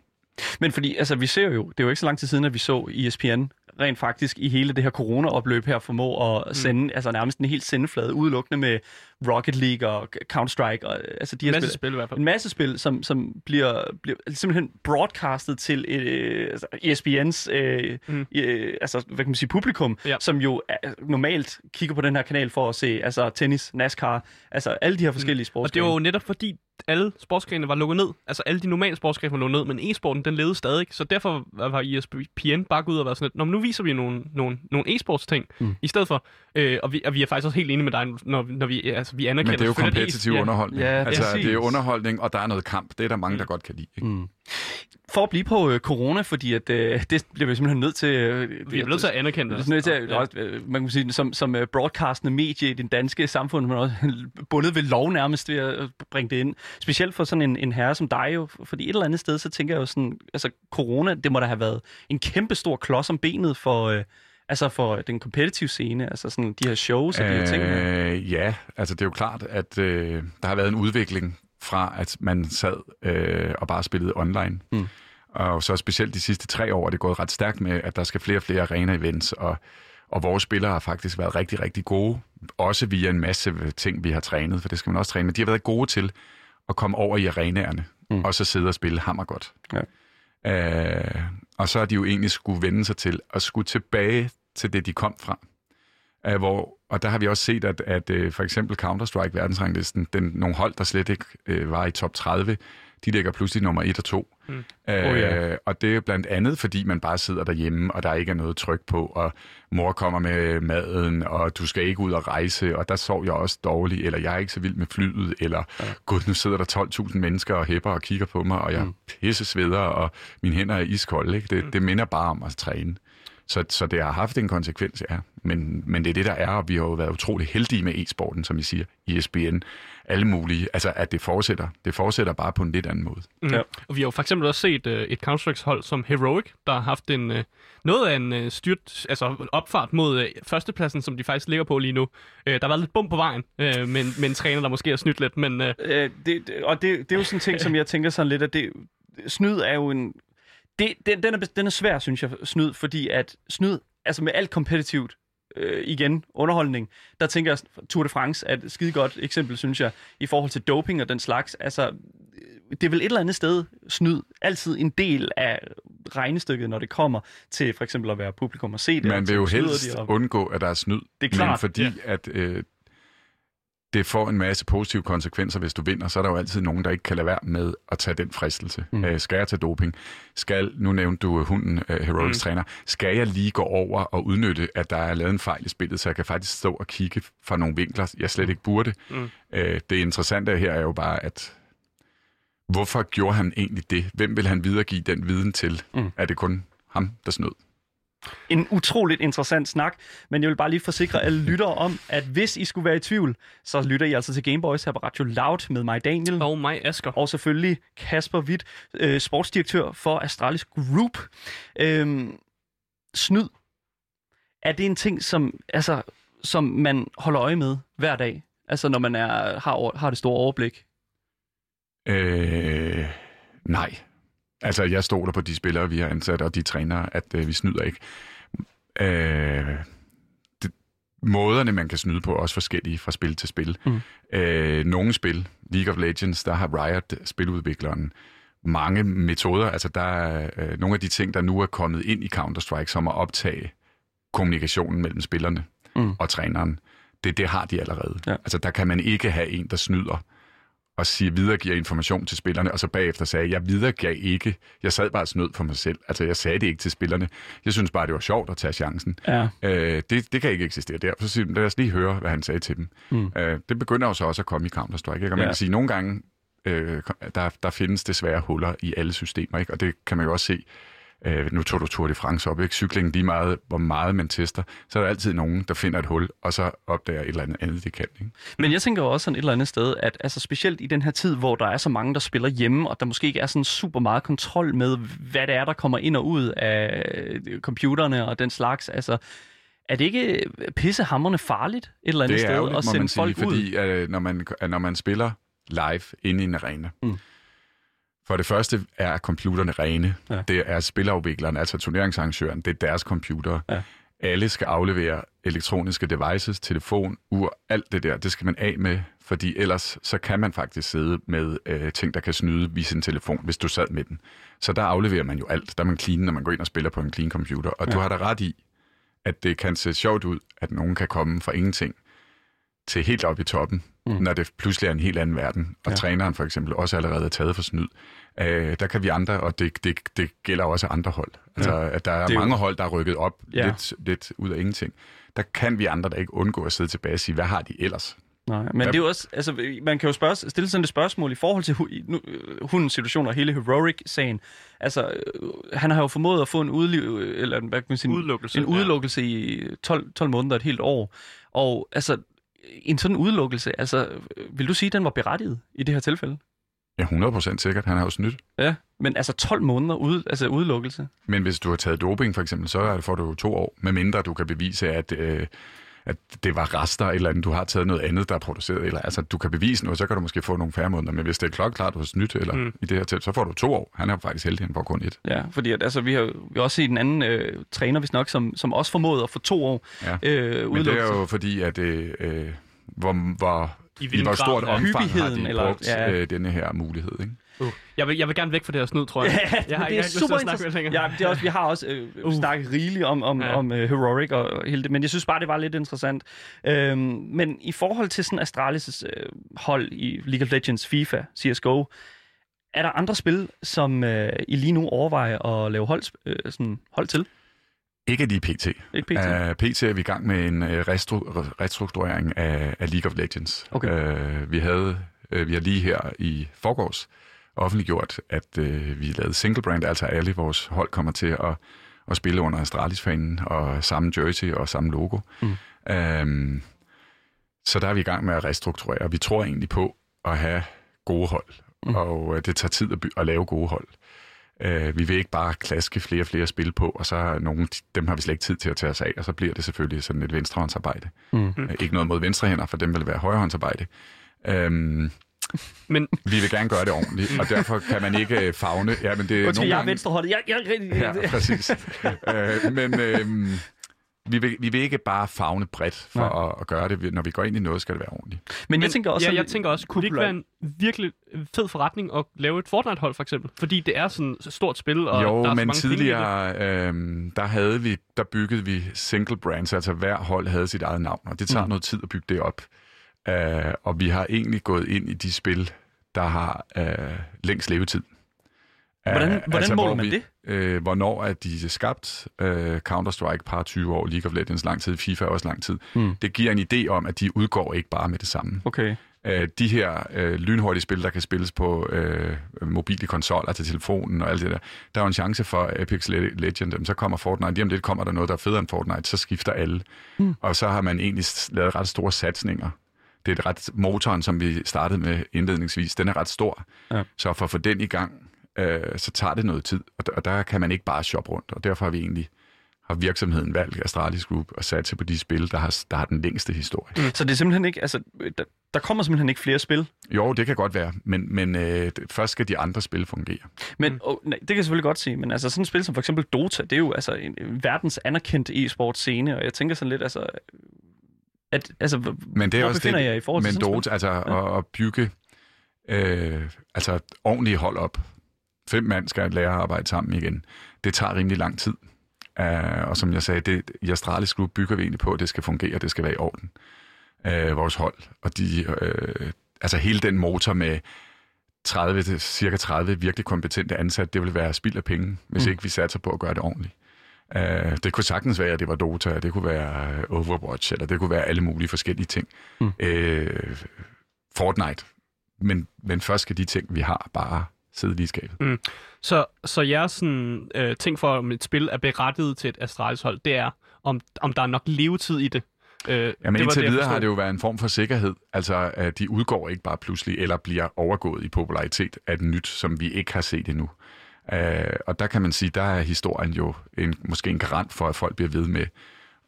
Men fordi, altså, vi ser jo, det er jo ikke så lang tid siden, at vi så ESPN rent faktisk i hele det her corona-opløb her formå at sende, mm. altså nærmest en helt sendeflade, udelukkende med Rocket League og Counter-Strike, og altså de En her masse spil, spil i hvert fald. en masse spil, som, som bliver, bliver simpelthen broadcastet til øh, altså ESPN's øh, Mm. mm. øh, altså, hvad kan man sige, publikum, Ja. som jo er, normalt kigger på den her kanal for at se altså, tennis, NASCAR, altså alle de her forskellige Og sportsgrene. det var jo netop fordi, alle sportsgrene var lukket ned. Altså alle de normale sportsgrene var lukket ned, men e-sporten den levede stadig. Så derfor var ESPN bare gået ud og været sådan lidt, Nå, men nu viser vi nogle, nogle, nogle e-sports ting Mm. i stedet for. Øh, og, vi, og vi er faktisk også helt enige med dig, når, når vi, altså, vi anerkender Men det er jo kompetitiv e- underholdning. Ja, altså, præcis. det er underholdning, og der er noget kamp. Det er der mange, Mm. der godt kan lide. Ikke? Mm. For at blive på øh, corona, fordi at, øh, det bliver vi simpelthen nødt til... Øh, Vi er nødt til at anerkende det. det. er nødt til at, Ja. også, øh, man kan sige, som, som øh, broadcastende medie i den danske samfund, men også bundet ved lov nærmest ved at bringe det ind. Specielt for sådan en, en herre som dig jo, fordi et eller andet sted, så tænker jeg jo sådan, altså corona, det må da have været en kæmpe stor klods om benet for, øh, altså for den competitive scene, altså sådan de her shows og de her ting. her. Øh, ja, altså det er jo klart, at øh, der har været en udvikling fra, at man sad øh, og bare spillede online. Mm. Og så specielt de sidste tre år er det gået ret stærkt med, at der skal flere og flere arena-events, og, og vores spillere har faktisk været rigtig, rigtig gode. Også via en masse ting, vi har trænet, for det skal man også træne. Men de har været gode til at komme over i arenaerne, Mm. og så sidde og spille hammer godt. Ja. Øh, og så har de jo egentlig skulle vende sig til at skulle tilbage til det, de kom fra. Øh, hvor og der har vi også set, at, at øh, for eksempel Counter-Strike verdensranglisten, den, nogle hold, der slet ikke øh, var i top 30, de ligger pludselig nummer 1 og 2. Mm. Øh, Oh, ja. Og det er blandt andet, fordi man bare sidder derhjemme, og der ikke er noget tryk på, og mor kommer med maden, og du skal ikke ud og rejse, og der sov jeg også dårligt, eller jeg er ikke så vild med flyet, eller ja. gud, nu sidder der 12.000 mennesker og hæpper og kigger på mig, og jeg mm. pisse sveder, og mine hænder er iskolde. Ikke? Det, mm. det minder bare om at træne. Så, så det har haft en konsekvens, ja. Men, men det er det, der er, og vi har jo været utrolig heldige med e-sporten, som I siger, ESPN, alle mulige. Altså, at det fortsætter. Det fortsætter bare på en lidt anden måde. Mm. Ja. Og vi har jo for eksempel også set øh, et Counter-Strike hold som Heroic, der har haft en øh, noget af en øh, styrt, altså opfart mod øh, førstepladsen, som de faktisk ligger på lige nu. Øh, der har været lidt bum på vejen, øh, men, men en træner, der måske har snydt lidt, men øh, Øh, det, det, og det, det er jo sådan en ting, som jeg tænker sådan lidt, at det, snyd er jo en... Det, den, den, er, den er svær, synes jeg, snyd, fordi at snyd, altså med alt kompetitivt, øh, igen, underholdning, der tænker jeg, Tour de France er et skide godt eksempel, synes jeg, i forhold til doping og den slags. Altså, øh, det er vel et eller andet sted snyd, altid en del af regnestykket, når det kommer til for eksempel at være publikum og se det. Man vil jo helst de, og- undgå, at der er snyd. Det er klart, Men fordi ja. at øh, det får en masse positive konsekvenser, hvis du vinder, så er der jo altid nogen, der ikke kan lade være med at tage den fristelse. Mm. Øh, skal jeg tage doping? Skal, nu nævnte du øh, hunden, øh, Heroics mm. træner, skal jeg lige gå over og udnytte, at der er lavet en fejl i spillet, så jeg kan faktisk stå og kigge fra nogle vinkler, jeg slet ikke burde? Mm. Øh, det interessante her er jo bare, at hvorfor gjorde han egentlig det? Hvem vil han videregive den viden til? Mm. Mm. Er det kun ham, der snød? En utroligt interessant snak, men jeg vil bare lige forsikre alle lyttere om, at hvis I skulle være i tvivl, så lytter I altså til Gameboys her på Radio Loud med mig, Daniel. og mig, Asger. og selvfølgelig Kasper Witt, øh, sportsdirektør for Astralis Group. Øhm, snyd. Er det en ting, som, altså, som man holder øje med hver dag? Altså når man er, har, har det store overblik? Øh, nej. Altså, jeg stoler på de spillere, vi har ansat, og de trænere, at øh, vi snyder ikke. Øh, det, måderne, man kan snyde på, er også forskellige fra spil til spil. Mm. Øh, nogle spil, League of Legends, der har Riot, spiludvikleren, mange metoder. Altså, der er øh, nogle af de ting, der nu er kommet ind i Counter-Strike, som at optage kommunikationen mellem spillerne Mm. og træneren. Det, det har de allerede. Ja. Altså, der kan man ikke have en, der snyder og siger, videregiver information til spillerne, og så bagefter sagde, jeg videregav ikke, jeg sad bare snød for mig selv. Altså, jeg sagde det ikke til spillerne. Jeg synes bare, det var sjovt at tage chancen. Ja. Øh, det, det kan ikke eksistere der. Så siger, lad os lige høre, hvad han sagde til dem. Mm. Øh, det begynder jo så også at komme i Counter-Strike. Ikke? Og man Ja. kan sige, nogle gange, øh, der, der findes desværre huller i alle systemer, ikke? og det kan man jo også se. Øh, nu tog du Tour de France op, ikke? Cyklingen lige meget, hvor meget man tester, så er der altid nogen, der finder et hul, og så opdager et eller andet andet, de kan. Ikke? Men jeg tænker også sådan et eller andet sted, at altså specielt i den her tid, hvor der er så mange, der spiller hjemme, og der måske ikke er sådan super meget kontrol med, hvad det er, der kommer ind og ud af øh, computerne og den slags, altså er det ikke pissehammerende farligt et eller andet Det sted er at sende sige, folk ud? fordi øh, når, man, når man spiller live inde i en arena, Mm. For det første er computerne rene. Ja. Det er spilafvikleren, altså turneringsarrangøren, det er deres computer. Ja. Alle skal aflevere elektroniske devices, telefon, ur, alt det der, det skal man af med, fordi ellers så kan man faktisk sidde med øh, ting, der kan snyde via sin telefon, hvis du sad med den. Så der afleverer man jo alt. Der er man clean, når man går ind og spiller på en clean computer. Og ja. du har da ret i, at det kan se sjovt ud, at nogen kan komme fra ingenting til helt op i toppen, Mm. når det pludselig er en helt anden verden, og Ja. træneren for eksempel også allerede er taget for snyd. Øh, der kan vi andre, og det, det, det gælder også andre hold. Altså, Ja. at der er Det er jo- mange hold, der er rykket op Ja. lidt, lidt ud af ingenting. Der kan vi andre, der ikke undgå at sidde tilbage og sige, hvad har de ellers? Nej, men det er jo også, altså, man kan jo spørge, stille sådan et spørgsmål i forhold til hu, nu, øh, hundens situation og hele Heroic-sagen. Altså, øh, han har jo formået at få en, udliv, eller hvad kan man sige, en- Udelukkelse, en ja. udelukkelse i 12, 12 måneder, et helt år. Og altså, en sådan udelukkelse, altså, øh, vil du sige, at den var berettiget i det her tilfælde? Ja, 100% sikkert. Han har jo snydt. Ja, men altså 12 måneder ude, altså udelukkelse. Men hvis du har taget doping for eksempel, så er det- får du to år, medmindre du kan bevise, at, øh, at det var rester eller andet, du har taget noget andet, der er produceret. Eller, altså, du kan bevise noget, så kan du måske få nogle færre måneder. Men hvis det er klokklart, du har snydt, eller Mm. i det her til, så får du to år. Han er faktisk heldig, han får kun et. Ja, fordi at, altså, vi har, vi har også set en anden øh, træner, hvis nok, som, som også formåede at få to år Ja. øh, Men det er jo fordi, at øh, øh, hvor, hvor I i hvor stort omfang har de eller- brugt ja. øh, denne her mulighed. Ikke? Uh. Jeg, vil, jeg vil gerne væk fra det her snyd, tror jeg. jeg har, det er ikke super interessant. Ja, det er også, vi har også øh, Uh. snakket rigeligt om, om, Ja. ja. om uh, Heroic og, og hele det, men jeg synes bare, det var lidt interessant. Øhm, men i forhold til sådan Astralis' øh, hold i League of Legends, FIFA, CSGO, er der andre spil, som øh, I lige nu overvejer at lave hold, øh, sådan, hold til? Ikke lige PT. Ikke PT? Uh, PT er vi i gang med en uh, restru- restrukturering af, af League of Legends. Okay. Uh, vi havde uh, vi har lige her i forgårs offentliggjort, at uh, vi lavede single brand, altså alle vores hold kommer til at, at spille under Astralis-fanen og samme jersey og samme logo. Mm. Um, så der er vi i gang med at restrukturere. Vi tror egentlig på at have gode hold, Mm. og uh, det tager tid at, by- at lave gode hold. Uh, vi vil ikke bare klaske flere og flere spil på, og så er nogle, dem har vi slet ikke tid til at tage os af, og så bliver det selvfølgelig sådan et venstrehåndsarbejde. Mm. Uh, ikke noget mod venstrehænder, for dem vil det være højrehåndsarbejde. Um, Men vi vil gerne gøre det ordentligt, og derfor kan man ikke øh, fagne. Ja, men det er Undskyld, nogle jeg er gange... venstrehåndet. Jeg, jeg, jeg, Ja, præcis. øh, men øh, vi, vil, vi vil ikke bare fagne bredt for Nej. at, at gøre det. Når vi går ind i noget, skal det være ordentligt. men jeg tænker også... ja, jeg tænker også, kunne det ikke være en virkelig fed forretning at lave et Fortnite-hold, for eksempel? Fordi det er sådan et stort spil, og jo, der er så men mange penge i det. tidligere, øh, der havde vi, der byggede vi single brands, altså hver hold havde sit eget navn, og det tager mm. noget tid at bygge det op. Øh, og vi har egentlig gået ind i de spil, der har øh, længst levetid. Hvordan, Øh, hvordan måler man vi- det? øh, hvornår er de skabt. Øh, Counter-Strike par 20 år, League of Legends lang tid, FIFA også lang tid. Mm. Det giver en idé om, at de udgår ikke bare med det samme. Okay. Øh, de her øh, lynhurtige spil, der kan spilles på øh, mobile konsoller til telefonen og alt det der, der er jo en chance for Apex Le- Legend, jamen, så kommer Fortnite, lige om lidt kommer der noget, der er federe end Fortnite, så skifter alle. Mm. Og så har man egentlig lavet ret store satsninger. Det er et ret, motoren, som vi startede med indledningsvis, den er ret stor. Ja. Så for at få den i gang, øh, så tager det noget tid, og der, og der kan man ikke bare shoppe rundt, og derfor har vi egentlig har virksomheden valgt Astralis Group og sat sig på de spil, der har, der har den længste historie. Så det er simpelthen ikke... Altså, der, der kommer simpelthen ikke flere spil. Jo, det kan godt være, men, men øh, først skal de andre spil fungere. Men Mm. mm. oh, nej, det kan jeg selvfølgelig godt sige, men altså sådan et spil som for eksempel Dota, det er jo altså en, en verdens anerkendte e-sport scene, og jeg tænker sådan lidt, altså... At, altså, Men det er også det, jeg i forhold til men Dota, altså ja. at, at bygge øh, altså ordentlige hold op. Fem mand skal lære at arbejde sammen igen. Det tager rimelig lang tid. Uh, og som jeg sagde, det, i Astralis Group bygger vi egentlig på, at det skal fungere, det skal være i orden. Uh, vores hold. Og de, uh, altså hele den motor med 30, til cirka 30 virkelig kompetente ansatte, det vil være spild af penge, hvis mm. ikke vi satser på at gøre det ordentligt. Uh, det kunne sagtens være, at det var Dota, det kunne være øh, Overwatch, eller det kunne være alle mulige forskellige ting. Mm. Uh, Fortnite. Men, men først skal de ting, vi har, bare sidde lige i skabet. Så, så jeres sådan, øh, ting for, om et spil er berettiget til et Astralis-hold, det er, om, om der er nok levetid i det. Øh, Jamen det indtil jeg videre har det jo været en form for sikkerhed. Altså, at de udgår ikke bare pludselig, eller bliver overgået i popularitet af et nyt, som vi ikke har set endnu. Uh, og der kan man sige, der er historien jo en, måske en garant for, at folk bliver ved med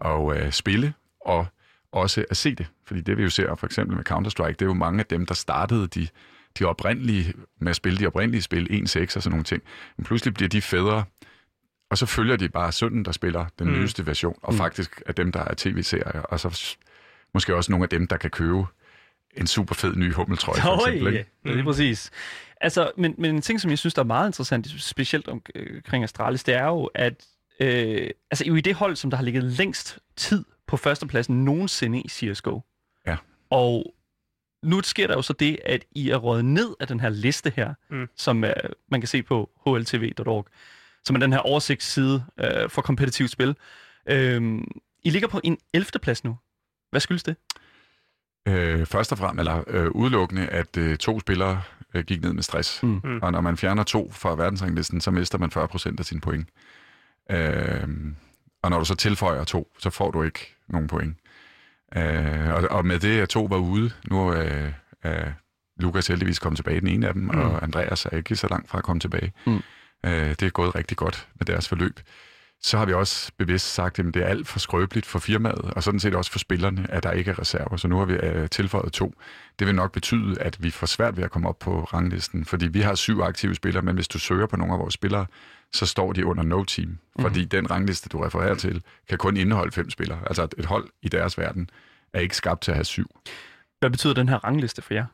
at uh, spille, og også at se det. Fordi det vi jo ser for eksempel med Counter-Strike, det er jo mange af dem, der startede de, de oprindelige, med at spille de oprindelige spil, 1.6 og sådan nogle ting. Men pludselig bliver de fædre, og så følger de bare sønnen, der spiller den Mm. nyeste version, og Mm. faktisk er dem, der er tv-serier, og så måske også nogle af dem, der kan købe en super fed ny hummeltrøje, for eksempel. ja, Ikke? det er lige præcis. Altså, men, men en ting, som jeg synes, der er meget interessant, specielt om, øh, omkring Astralis, det er jo, at øh, altså, I jo i det hold, som der har ligget længst tid på førstepladsen nogensinde i CSGO. Ja. Og nu sker der jo så det, at I er røget ned af den her liste her, Mm. mm. som uh, man kan se på hltv.org, som er den her oversigtsside uh, for kompetitivt spil. Uh, I ligger på en 11. plads nu. Hvad skyldes det? Øh, først og fremmest, eller øh, udelukkende, at øh, to spillere øh, gik ned med stress. Mm. Mm. Og når man fjerner to fra verdensranglisten, så mister man 40 procent af sine point. Øh, og når du så tilføjer to, så får du ikke nogen point. Øh, og, og med det, at to var ude, nu øh, er Lukas heldigvis kommet tilbage, den ene af dem, mm. og Andreas er ikke så langt fra at komme tilbage. Mm. Øh, det er gået rigtig godt med deres forløb. Så har vi også bevidst sagt, at det er alt for skrøbeligt for firmaet, og sådan set også for spillerne, at der ikke er reserver. Så nu har vi øh, tilføjet to. Det vil nok betyde, at vi får svært ved at komme op på ranglisten, fordi vi har syv aktive spillere, men hvis du søger på nogle af vores spillere, så står de under no team. Fordi mm. den rangliste, du refererer til, kan kun indeholde fem spillere. Altså et hold i deres verden er ikke skabt til at have syv. Hvad betyder den her rangliste for jer?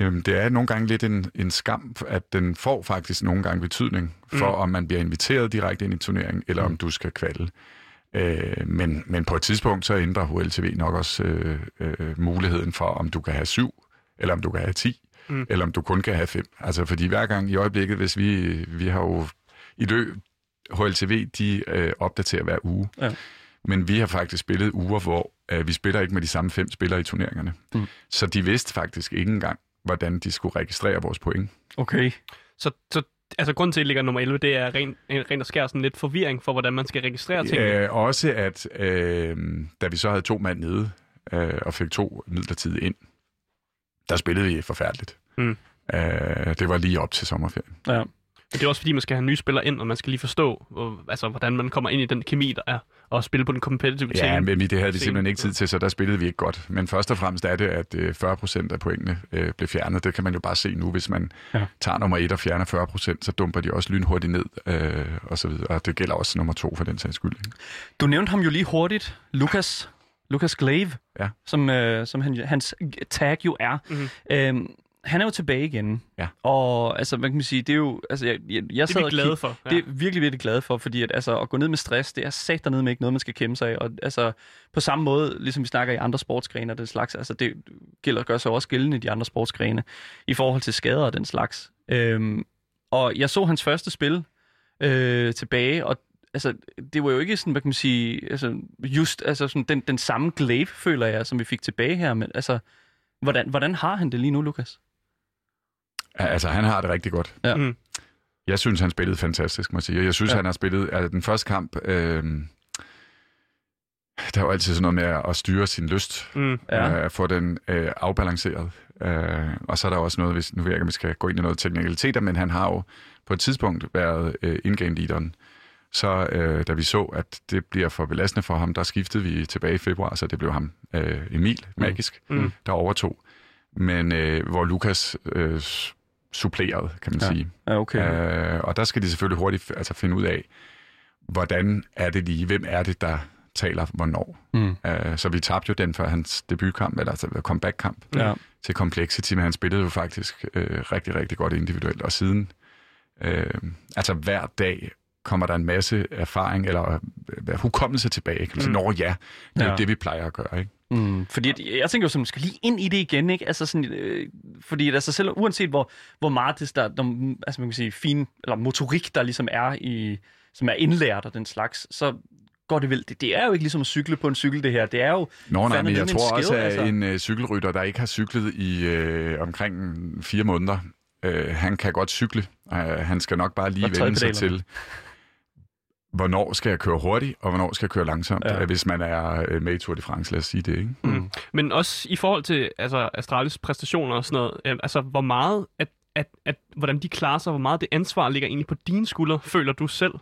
Øhm, det er nogle gange lidt en, en skam, at den får faktisk nogle gange betydning for, mm. om man bliver inviteret direkte ind i turneringen, eller mm. om du skal kvalde. Øh, men, men på et tidspunkt, så ændrer HLTV nok også øh, øh, muligheden for, om du kan have syv, eller om du kan have ti, mm. eller om du kun kan have fem. Altså, fordi hver gang i øjeblikket, hvis vi, vi har jo i løb, HLTV, de øh, opdaterer hver uge. Ja. Men vi har faktisk spillet uger, hvor øh, vi spiller ikke med de samme fem spillere i turneringerne. Mm. Så de vidste faktisk ikke engang, hvordan de skulle registrere vores point. Okay. Så, så altså grunden til, at det ligger nummer 11, det er ren, ren og skær sådan lidt forvirring for, hvordan man skal registrere ting. Øh, også at, øh, da vi så havde to mand nede, øh, og fik to midlertidigt ind, der spillede vi forfærdeligt. Mm. Øh, det var lige op til sommerferien. Ja. Men det er også fordi, man skal have nye spillere ind, og man skal lige forstå, hvor, altså, hvordan man kommer ind i den kemi, der er, og spille på den competitive Ja, scene. men det havde vi simpelthen ikke tid til, så der spillede vi ikke godt. Men først og fremmest er det, at 40 øh, procent af pointene øh, blev fjernet. Det kan man jo bare se nu, hvis man ja. tager nummer 1 og fjerner 40 procent, så dumper de også lynhurtigt ned, øh, og så videre. Og det gælder også nummer 2 for den sags skyld. Du nævnte ham jo lige hurtigt, Lukas. Lukas Glave, ja. som, øh, som han, hans tag jo er. Mm-hmm. Øhm, han er jo tilbage igen. Ja. Og altså, man kan sige, det er jo... Altså, jeg, jeg, jeg det er vi glade for. Ja. Det er virkelig, virkelig glad for, fordi at, altså, at gå ned med stress, det er sat dernede med ikke noget, man skal kæmpe sig af. Og altså, på samme måde, ligesom vi snakker i andre sportsgrene og den slags, altså, det gælder gør sig også gældende i de andre sportsgrene, i forhold til skader og den slags. Øhm, og jeg så hans første spil øh, tilbage, og altså, det var jo ikke sådan, hvad kan man sige, altså, just altså, sådan, den, den samme glaive, føler jeg, som vi fik tilbage her. Men altså, hvordan, hvordan har han det lige nu, Lukas? Altså, han har det rigtig godt. Ja. Mm. Jeg synes, han spillede fantastisk, må jeg sige. Jeg synes, ja. han har spillet... Altså, den første kamp... Øh, der er jo altid sådan noget med at styre sin lyst, mm, ja. øh, få den øh, afbalanceret. Øh, og så er der også noget, hvis nu ved jeg ikke, om vi skal gå ind i noget teknikaliteter, men han har jo på et tidspunkt været øh, in-game leaderen. Så øh, da vi så, at det bliver for belastende for ham, der skiftede vi tilbage i februar, så det blev ham, øh, Emil, mm. magisk, mm. der overtog. Men øh, hvor Lukas øh, suppleret, kan man ja. sige. Ja, okay. Øh, og der skal de selvfølgelig hurtigt altså, finde ud af, hvordan er det lige, hvem er det, der taler hvornår. Mm. Øh, så vi tabte jo den for hans debutkamp, eller altså comeback-kamp, ja. til Complexity, men han spillede jo faktisk øh, rigtig, rigtig godt individuelt. Og siden, øh, altså hver dag kommer der en masse erfaring, eller øh, hukommelse tilbage. Kan man sige, mm. Nå ja, det er ja. det, vi plejer at gøre, ikke? Mm, fordi jeg tænker jo, at man skal lige ind i det igen, ikke? Altså sådan, øh, fordi altså selv uanset hvor, hvor meget det der, der, altså man kan sige, fin, eller motorik, der ligesom er i, som er indlært og den slags, så går det vel. Det, det er jo ikke ligesom at cykle på en cykel, det her. Det er jo... Nå, nej, men jeg tror skede, også, at altså. en øh, cykelrytter, der ikke har cyklet i øh, omkring fire måneder, øh, han kan godt cykle. Uh, han skal nok bare lige vende sig til hvornår skal jeg køre hurtigt, og hvornår skal jeg køre langsomt, ja. hvis man er øh, med i Tour de France, lad os sige det. Ikke? Mm. Mm. Men også i forhold til altså, Astralis præstationer og sådan noget, øh, altså hvor meget, at, at, at, hvordan de klarer sig, hvor meget det ansvar ligger egentlig på dine skuldre, føler du selv?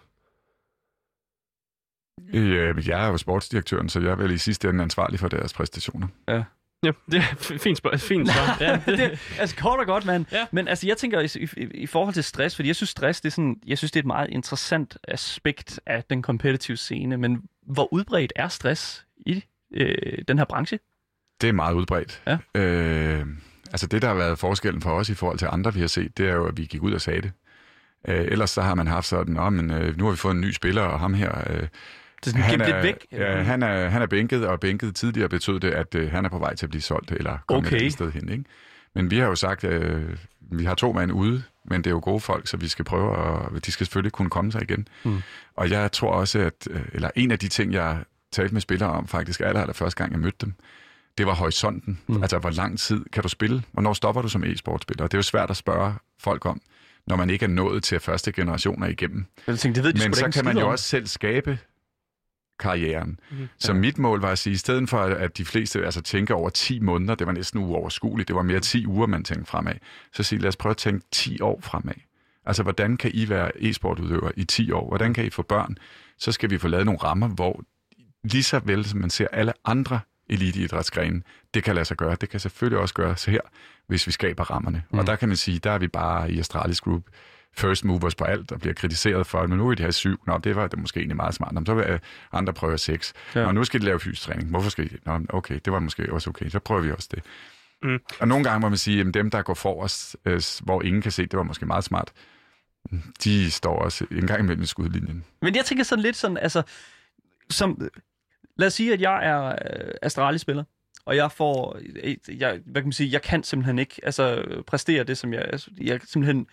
Øh, jeg er jo sportsdirektøren, så jeg er vel i sidste ende ansvarlig for deres præstationer. Ja. Ja, det er fint spørg. Fint svar. Ja, det, altså kort og godt, mand. Ja. Men altså, jeg tænker i, i, i, forhold til stress, fordi jeg synes, stress det er sådan, jeg synes, det er et meget interessant aspekt af den competitive scene. Men hvor udbredt er stress i øh, den her branche? Det er meget udbredt. Ja. Øh, altså det, der har været forskellen for os i forhold til andre, vi har set, det er jo, at vi gik ud og sagde det. Øh, ellers så har man haft sådan, men, øh, nu har vi fået en ny spiller, og ham her... Øh, det er sådan lidt væk? Ja, han er, han er bænket, og bænket tidligere betød det, at øh, han er på vej til at blive solgt, eller komme okay. et sted hen. Ikke? Men vi har jo sagt, øh, vi har to mand ude, men det er jo gode folk, så vi skal prøve, og de skal selvfølgelig kunne komme sig igen. Mm. Og jeg tror også, at, øh, eller en af de ting, jeg talte med spillere om faktisk aller, aller første gang, jeg mødte dem, det var horisonten. Mm. Altså, hvor lang tid kan du spille? Hvornår stopper du som e-sportspiller? Det er jo svært at spørge folk om, når man ikke er nået til første generationer igennem. Jeg tænkte, det ved de Men så kan man jo også selv skabe karrieren. Mm, så ja. mit mål var at sige, i stedet for at de fleste altså, tænker over 10 måneder, det var næsten uoverskueligt, det var mere 10 uger, man tænkte fremad, så sige, lad os prøve at tænke 10 år fremad. Altså, hvordan kan I være e-sportudøver i 10 år? Hvordan kan I få børn? Så skal vi få lavet nogle rammer, hvor lige så vel som man ser alle andre eliteidrætsgrene, det kan lade sig gøre. Det kan selvfølgelig også gøres her, hvis vi skaber rammerne. Mm. Og der kan man sige, der er vi bare i Astralis Group first movers på alt, og bliver kritiseret for, men nu vil de have syv. Nå, det var det måske egentlig meget smart. Nå, så vil andre prøve seks. Ja. Og nu skal de lave fysisk træning. Hvorfor skal de? Nå, okay, det var måske også okay. Så prøver vi også det. Mm. Og nogle gange må man sige, at dem, der går forrest, øh, hvor ingen kan se, det var måske meget smart, de står også en gang imellem i skudlinjen. Men jeg tænker sådan lidt sådan, altså, som, lad os sige, at jeg er øh, Astralis-spiller, og jeg får, øh, jeg, hvad kan man sige, jeg kan simpelthen ikke altså, præstere det, som jeg, altså, jeg simpelthen øh,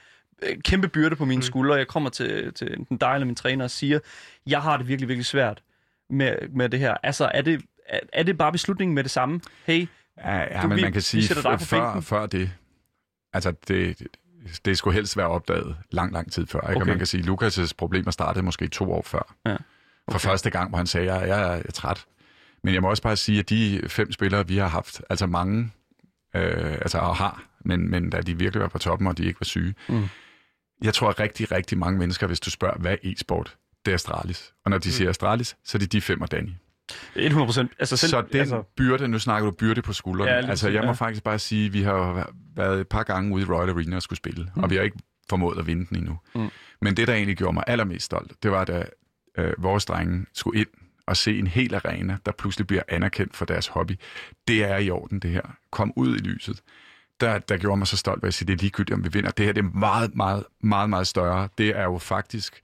kæmpe byrde på mine mm. skuldre. Jeg kommer til, til enten dig eller min træner og siger, jeg har det virkelig, virkelig svært med, med det her. Altså, er det, er, er det bare beslutningen med det samme? Hey, Ja, ja Du, men vi- man kan sige, på før, før det, altså det, det, det skulle helst være opdaget lang, lang tid før. Ikke? Okay. Og man kan sige, at Lukas' problemer startede måske to år før. Ja. For første gang, hvor han sagde, at jeg, jeg, jeg er træt. Men jeg må også bare sige, at de fem spillere, vi har haft, altså mange, øh, altså og har, men, men da de virkelig var på toppen, og de ikke var syge. Mm. Jeg tror, at rigtig, rigtig mange mennesker, hvis du spørger, hvad er e-sport? Det er Astralis. Og når de mm. siger Astralis, så er det de fem og Danny. 100 procent. Altså, selv, Så den altså, byrde, nu snakker du byrde på skuldrene. Ja, altså, jeg må ja. faktisk bare sige, at vi har været et par gange ude i Royal Arena og skulle spille, mm. og vi har ikke formået at vinde den endnu. Mm. Men det, der egentlig gjorde mig allermest stolt, det var, da øh, vores drenge skulle ind og se en hel arena, der pludselig bliver anerkendt for deres hobby. Det er i orden, det her. Kom ud i lyset. Der, der gjorde mig så stolt ved at sige, det er ligegyldigt, om vi vinder. Det her det er meget, meget, meget, meget større. Det er jo faktisk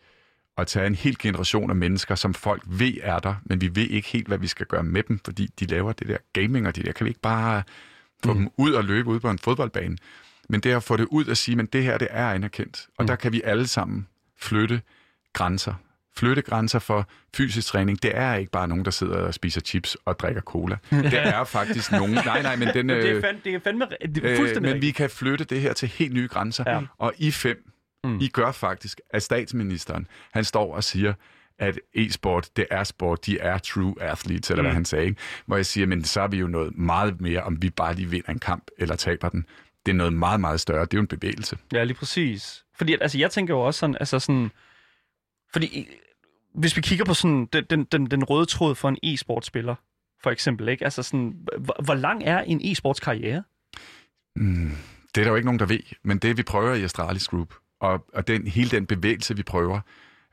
at tage en hel generation af mennesker, som folk ved er der, men vi ved ikke helt, hvad vi skal gøre med dem, fordi de laver det der gaming, og det der kan vi ikke bare få mm. dem ud og løbe ud på en fodboldbane. Men det at få det ud og sige, men det her, det er anerkendt. Og mm. der kan vi alle sammen flytte grænser. Flytte grænser for fysisk træning. Det er ikke bare nogen, der sidder og spiser chips og drikker cola. Det er faktisk nogen... Nej, nej, men den... det, er øh, fandme, det er fandme det er Øh, fuldstændig men vi kan flytte det her til helt nye grænser. Ja. Og I fem, Mm. I gør faktisk, at statsministeren, han står og siger, at e-sport, det er sport, de er true athletes, eller mm. hvad han sagde. Ikke? Hvor jeg siger, men så er vi jo noget meget mere, om vi bare lige vinder en kamp eller taber den. Det er noget meget, meget større. Det er jo en bevægelse. Ja, lige præcis. Fordi altså, jeg tænker jo også sådan, altså sådan, fordi øh, hvis vi kigger på sådan den, den, den, den røde tråd for en e-sportspiller, for eksempel, ikke? Altså sådan, hvor, hvor lang er en e-sports karriere? Mm. Det er der jo ikke nogen, der ved, men det vi prøver i Astralis Group, og, og den, hele den bevægelse, vi prøver,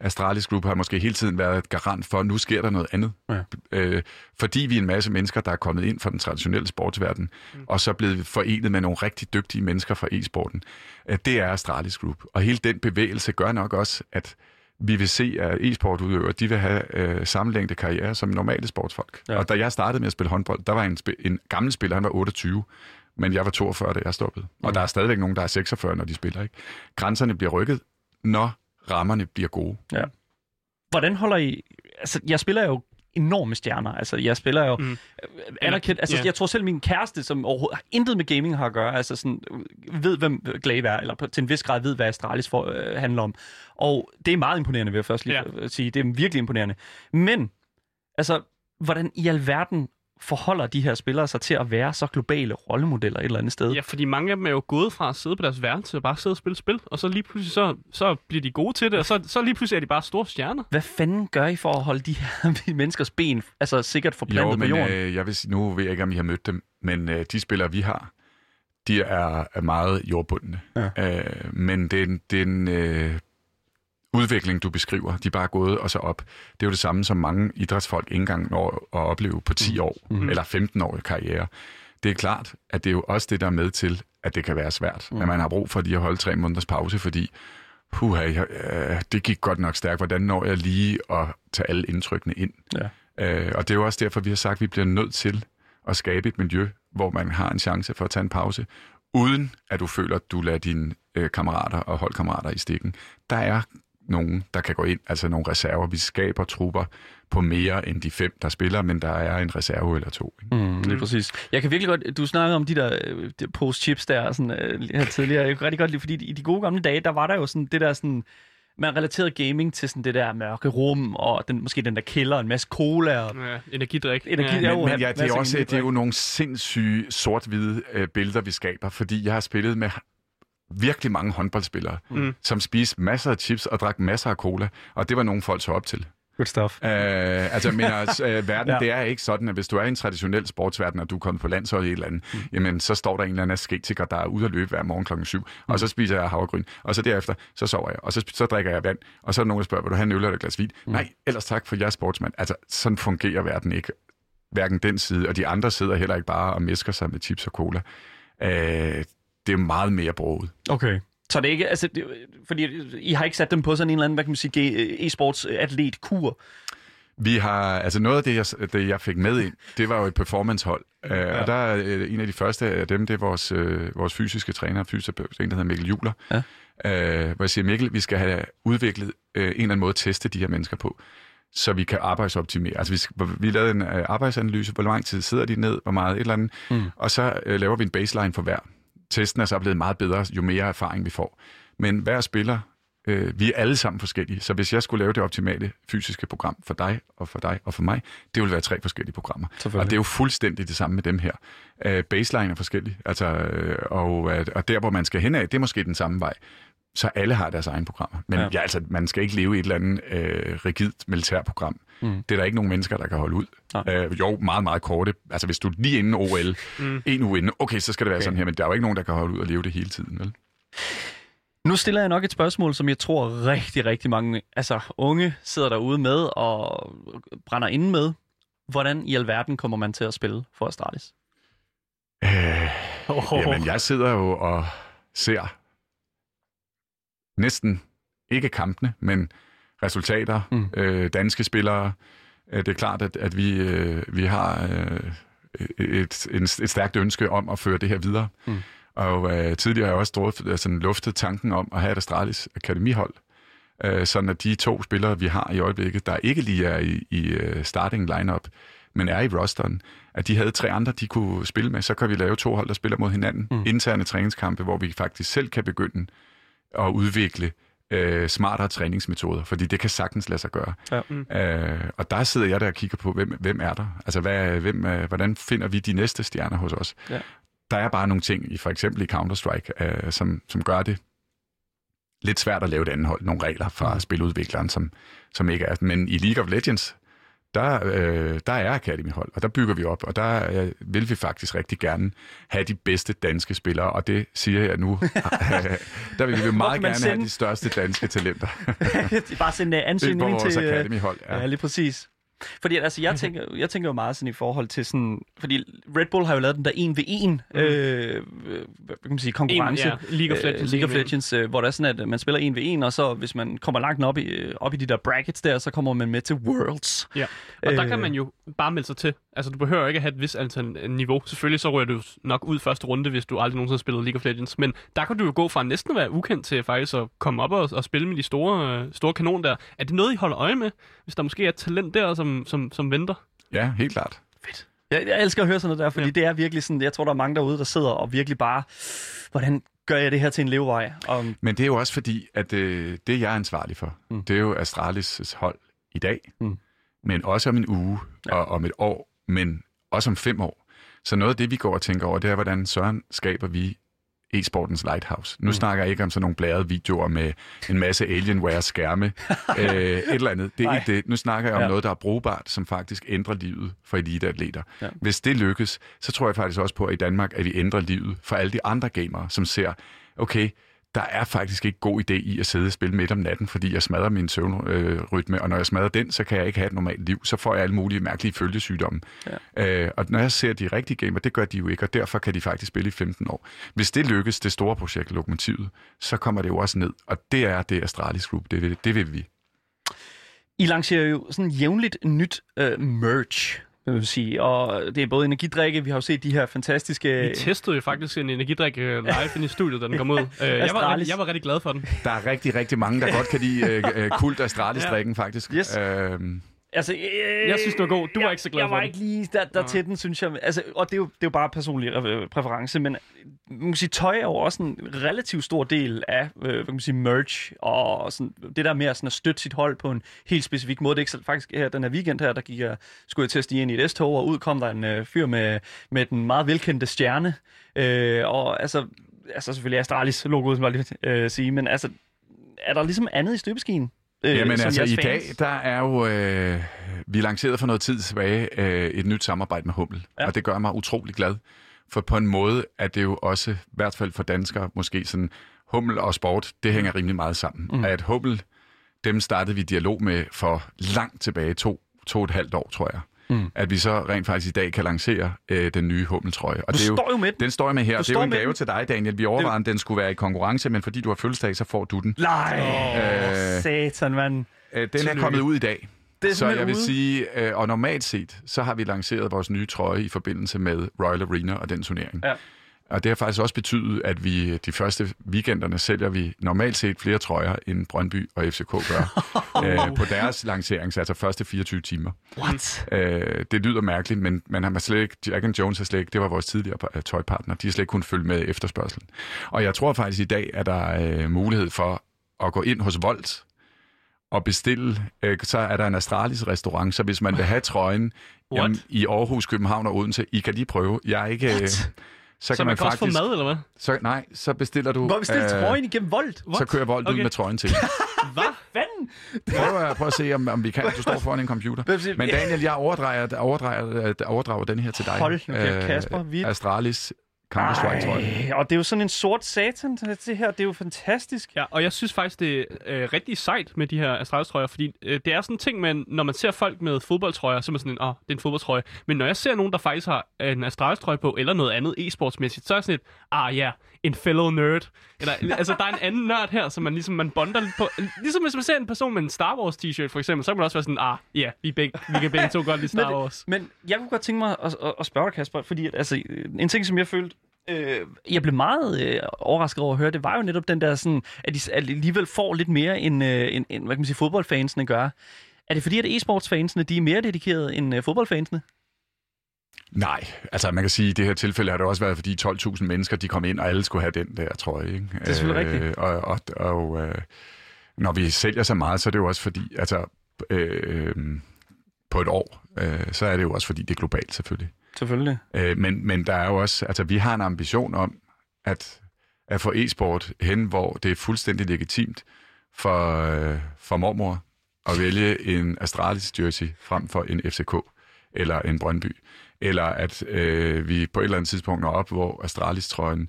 Astralis Group har måske hele tiden været et garant for, at nu sker der noget andet. Ja. Øh, fordi vi er en masse mennesker, der er kommet ind fra den traditionelle sportsverden, mm. og så blevet forenet med nogle rigtig dygtige mennesker fra e-sporten. Øh, det er Astralis Group. Og hele den bevægelse gør nok også, at vi vil se, at e-sportudøvere, de vil have øh, samme længde karriere som normale sportsfolk. Ja. Ja. Og da jeg startede med at spille håndbold, der var en, en gammel spiller, han var 28, men jeg var 42, da jeg stoppede. Og der er stadigvæk nogen, der er 46, når de spiller. Ikke? Grænserne bliver rykket, når rammerne bliver gode. Hvordan holder I... Altså, jeg spiller jo enorme stjerner. Altså, jeg spiller jo Mm. mm. anerkendt... Altså, Ja. jeg tror selv min kæreste, som overhovedet har intet med gaming har at gøre, altså sådan, øh, ved, hvem Glaive er, eller til en vis grad ved, hvad Astralis for, øh, handler om. Og det er meget imponerende, vil jeg først lige Ja. ja. sige. Det er virkelig imponerende. Men, altså, hvordan i alverden forholder de her spillere sig til at være så globale rollemodeller et eller andet sted? Ja, fordi mange af dem er jo gået fra at sidde på deres værelse og bare sidde og spille spil, og så lige pludselig så, så bliver de gode til det, og så, så lige pludselig er de bare store stjerner. Hvad fanden gør I for at holde de her menneskers ben altså sikkert forplantet Jo, på men jorden? øh, jeg vil sige, nu ved jeg ikke, om I har mødt dem, men øh, de spillere, vi har, de er, er meget jordbundne. Ja. Øh, men det er en, det er en øh, udvikling, du beskriver. De er bare gået og så op. Det er jo det samme, som mange idrætsfolk ikke engang når at opleve på 10 år Mhm. eller 15 år i karriere. Det er klart, at det er jo også det, der er med til, at det kan være svært. Mm. At man har brug for lige at holde tre måneders pause, fordi puha, jeg, øh, det gik godt nok stærkt. Hvordan når jeg lige at tage alle indtrykkene ind? Ja. Øh, og det er jo også derfor, vi har sagt, at vi bliver nødt til at skabe et miljø, hvor man har en chance for at tage en pause, uden at du føler, at du lader dine øh, kammerater og holdkammerater i stikken. Der er nogen, der kan gå ind, altså nogle reserver. Vi skaber trupper på mere end de fem, der spiller, men der er en reserve eller to. Ikke? Mm, lige præcis. Jeg kan virkelig godt... Du snakkede om de der øh, de post-chips der sådan, øh, her tidligere. Jeg kan rigtig godt lide, fordi i de gode gamle dage, der var der jo sådan det der sådan... Man relaterede gaming til sådan det der mørke rum, og den, måske den der kælder, en masse cola og Ja, energidrik. Energi- ja. Men, men ja, det, er også, det er jo nogle sindssyge sort-hvide øh, billeder, vi skaber, fordi jeg har spillet med virkelig mange håndboldspillere, Mm. som spiste masser af chips og drak masser af cola, og det var nogle folk så op til. Good stuff. Øh, altså, men øh, verden, Ja. det er ikke sådan, at hvis du er i en traditionel sportsverden, og du er kommet på landshold i et eller andet, mm. jamen, så står der en eller anden asketiker, der er ude at løbe hver morgen klokken 7, mm. og så spiser jeg havregryn, og så derefter, så sover jeg, og så, så drikker jeg vand, og så er der nogen, der spørger, vil du have en øl eller et glas vin? Mm. Nej, ellers tak, for jeg er sportsmand. Altså, sådan fungerer verden ikke. Hverken den side, og de andre sidder heller ikke bare og mesker sig med chips og cola. Øh, det er meget mere broget. Okay. Så det er ikke, altså, det, fordi I har ikke sat dem på sådan en eller anden, hvad kan man sige, ge- e-sports atlet kur. Vi har, altså noget af det jeg, det, jeg fik med ind, det var jo et performancehold. Uh, ja. Og der er øh, en af de første af dem, det er vores, øh, vores fysiske træner, fysioterapeut, en der hedder Mikkel Juler. Ja. Uh, hvor jeg siger, Mikkel, vi skal have udviklet uh, en eller anden måde at teste de her mennesker på, så vi kan arbejdsoptimere. Altså vi, skal, vi lavede en uh, arbejdsanalyse, hvor lang tid sidder de ned, hvor meget et eller andet, mm. og så uh, laver vi en baseline for hver. Testen er så blevet meget bedre, jo mere erfaring vi får. Men hver spiller Øh, vi er alle sammen forskellige, så hvis jeg skulle lave det optimale fysiske program for dig og for dig og for mig, det ville være tre forskellige programmer. Og det er jo fuldstændig det samme med dem her. Øh, baseline er forskellig, altså, øh, og, øh, og der, hvor man skal hen af, det er måske den samme vej. Så alle har deres egne programmer. Men Ja. ja. Altså, man skal ikke leve i et eller andet øh, rigidt militærprogram. Mm. Det er der ikke nogen mennesker, der kan holde ud. Nej. Øh, jo, meget, meget korte. Altså, hvis du lige inden OL, mm. en uge inden, okay, så skal det være okay. sådan her, men der er jo ikke nogen, der kan holde ud og leve det hele tiden, vel? Nu stiller jeg nok et spørgsmål, som jeg tror rigtig, rigtig mange altså, unge sidder derude med og brænder inde med. Hvordan i alverden kommer man til at spille for Astralis? Øh, Oh. Jamen, jeg sidder jo og ser næsten ikke kampene, men resultater, Mm. øh, danske spillere. Øh, Det er klart, at, at vi, øh, vi har øh, et, en, et stærkt ønske om at føre det her videre. Mm. Og øh, tidligere har jeg også drøftet, altså, luftet tanken om at have et Astralis akademihold, øh, sådan at de to spillere, vi har i øjeblikket, der ikke lige er i, i øh, starting lineup, men er i rosteren, at de havde tre andre, de kunne spille med, så kan vi lave to hold, der spiller mod hinanden. Mm. Interne træningskampe, hvor vi faktisk selv kan begynde at udvikle øh, smartere træningsmetoder, fordi det kan sagtens lade sig gøre. Ja. Mm. Øh, og der sidder jeg der og kigger på, hvem, hvem er der? Altså, hvad, hvem, øh, hvordan finder vi de næste stjerner hos os? Ja. Der er bare nogle ting, i for eksempel i Counter-Strike, øh, som, som gør det lidt svært at lave et andet hold. Nogle regler fra mm. spiludvikleren, som, som ikke er... Men i League of Legends, der, øh, der er Academy-hold, og der bygger vi op, og der øh, vil vi faktisk rigtig gerne have de bedste danske spillere, og det siger jeg nu. der vil vi meget gerne have sende- de største danske talenter Bare sende på ansøgning vores til... øh, Academy-hold. Ja. ja, lige præcis. Fordi altså, jeg tænker, jeg tænker jo meget sådan i forhold til sådan... Fordi Red Bull har jo lavet den der 1v1 mm. øh, hvad kan man sige, konkurrence. ja, League of Øh, Legends. League of en- Legends, øh, hvor der er sådan, at man spiller 1v1, og så hvis man kommer langt op i, øh, op i de der brackets der, så kommer man med til Worlds. Ja, og der Øh. kan man jo bare melde sig til. Altså, du behøver ikke at have et vis antal øh, niveau. Selvfølgelig så ryger du nok ud første runde, hvis du aldrig nogensinde har spillet League of Legends. Men der kan du jo gå fra næsten at være ukendt til faktisk at komme op og, og spille med de store, øh, store kanon der. Er det noget, I holder øje med, hvis der måske er et talent der, som, som, som venter? Ja, helt klart. Jeg, jeg elsker at høre sådan noget der, fordi ja. Det er virkelig sådan, jeg tror, der er mange derude, der sidder og virkelig bare, hvordan gør jeg det her til en levevej? Og, Men det er jo også fordi, at øh, det, jeg er ansvarlig for, Mm. det er jo Astralis' hold i dag, Mm. men også om en uge, ja. og om et år, men også om fem år. Så noget af det, vi går og tænker over, det er, hvordan søren skaber vi e-sportens lighthouse. Nu Mm. snakker jeg ikke om sådan nogle bladede videoer med en masse Alienware-skærme, øh, et eller andet. Det er ikke det. Nu snakker jeg om Ja. noget, der er brugbart, som faktisk ændrer livet for eliteatleter. Ja. Hvis det lykkes, så tror jeg faktisk også på, at i Danmark, at vi ændrer livet for alle de andre gamere, som ser, okay, der er faktisk ikke god idé i at sidde og spille midt om natten, fordi jeg smadrer min søvnrytme, og når jeg smadrer den, så kan jeg ikke have et normalt liv. Så får jeg alle mulige mærkelige følgesygdomme. Ja. Øh, og når jeg ser de rigtige gamer, det gør de jo ikke, og derfor kan de faktisk spille i 15 år. Hvis det lykkes, det store projekt Lokomotivet, så kommer det jo også ned, og det er det Astralis Group, det vil, det vil vi. I lancerer jo sådan jævnligt nyt øh, merch, vil jeg sige. Og det er både energidrikke, vi har jo set de her fantastiske... Vi testede jo faktisk en energidrik øh, live i studiet, da den kom ud. Øh, jeg, var, rigtig- jeg var rigtig glad for den. Der er rigtig, rigtig mange, der godt kan lide øh, øh, kult Astralis-drikken, faktisk. Yes. Øhm, Altså, øh, Jeg synes, den var god. Du var jeg, ikke så glad jeg for var den. ikke lige der, der til den, synes jeg. Altså, og det er, jo, det er jo bare personlig øh, præference, men man kan sige, tøj er jo også en relativt stor del af øh, hvad kan man sige, merch, og sådan, det der med at, sådan, at støtte sit hold på en helt specifik måde. Det er ikke så, faktisk her, den her weekend her, der gik jeg, skulle jeg til at stige ind i et S-tog, og ud kom der en øh, fyr med, med den meget velkendte stjerne. Øh, og altså, altså selvfølgelig Astralis logoet, som jeg lige øh, sige, men altså, er der ligesom andet i støbeskeen? Øh, Jamen altså, i dag, der er jo... Øh, vi lancerede for noget tid tilbage øh, et nyt samarbejde med Hummel, ja. og det gør mig utrolig glad. For på en måde er det jo også, i hvert fald for danskere, måske sådan, Hummel og sport, det hænger rimelig meget sammen. Mm. At Hummel, dem startede vi dialog med for langt tilbage, to, to og et halvt år, tror jeg. Mm. At vi så rent faktisk i dag kan lancere øh, den nye Hummel-trøje. Og Du det er jo, står jo med den. Den står jeg med her. Du Det er jo en gave den. til dig, Daniel. Vi overvejede, at den skulle være i konkurrence, men fordi du har fødselsdag, så får du den. Nej, Øh, satan, mand. Øh, den er kommet ud i dag. Det er så jeg vil ude. sige, øh, og normalt set, så har vi lanceret vores nye trøje i forbindelse med Royal Arena og den turnering. Ja. Og det har faktisk også betydet, at vi de første weekenderne sælger vi normalt set flere trøjer, end Brøndby og FCK gør øh, på deres lancering, altså første 24 timer. What? Øh, det lyder mærkeligt, men man har slet ikke, Jack and Jones har slet ikke, det var vores tidligere tøjpartner, de har slet ikke kunnet følge med efterspørgselen. Og jeg tror faktisk i dag, at der er øh, mulighed for at gå ind hos Volt og bestille, øh, så er der en Astralis restaurant, så hvis man vil have trøjen What? jamen, i Aarhus, København og Odense, I kan lige prøve. Jeg er ikke... Øh, så, Så kan man kan også få faktisk, mad, eller hvad? Så, nej, så bestiller du... Hvor bestilt trøjen igennem Volt? Så kører Volt Okay. ud med trøjen til. Hvad? Fanden? Prøv at, prøv at se, om, om vi kan. Du står foran en computer. Men Daniel, jeg overdrager, overdrager, overdrager den her til dig. Hold nu kæft, Kasper, vi- Astralis Counter-Strike, tror jeg. Og det er jo sådan en sort satan, det her. Det er jo fantastisk. Ja, og jeg synes faktisk, det er øh, rigtig sejt med de her Astralis-trøjer, fordi øh, det er sådan en ting, man, når man ser folk med fodboldtrøjer, så er man sådan en, åh, oh, det er en fodboldtrøje. Men når jeg ser nogen, der faktisk har en Astralis-trøje på, eller noget andet e-sportsmæssigt, så er jeg sådan et, ah ja, yeah, en fellow nerd. Eller, altså, der er en anden nørd her, som man ligesom, man bonder lidt på. Ligesom hvis man ser en person med en Star Wars t-shirt, for eksempel, så kan man også være sådan, ah, ja, yeah, vi, begge, vi kan begge to godt lide Star Men- Wars. Men jeg kunne godt tænke mig at, at, at spørge Kasper, fordi at, altså, en ting, som jeg følte, øh, jeg blev meget øh, overrasket over at høre, det var jo netop den der sådan, at de alligevel får lidt mere end, øh, end, end hvad kan man sige, fodboldfansene gør. Er det fordi, at e-sportsfansene, de er mere dedikerede end øh, fodboldfansene? Nej, altså man kan sige, at i det her tilfælde har det også været, fordi 12.000 mennesker, de kom ind, og alle skulle have den der trøje. Ikke? Det er selvfølgelig rigtigt. Og, og, og øh, når vi sælger så meget, så er det jo også fordi, altså øh, på et år, øh, så er det jo også fordi, det er globalt selvfølgelig. Selvfølgelig. Øh, men, men der er jo også, altså vi har en ambition om, at, at få e-sport hen, hvor det er fuldstændig legitimt for, øh, for mormor at vælge en Astralis jersey frem for en FCK eller en Brøndby. Eller at øh, vi på et eller andet tidspunkt når op, hvor Astralis-trøjen,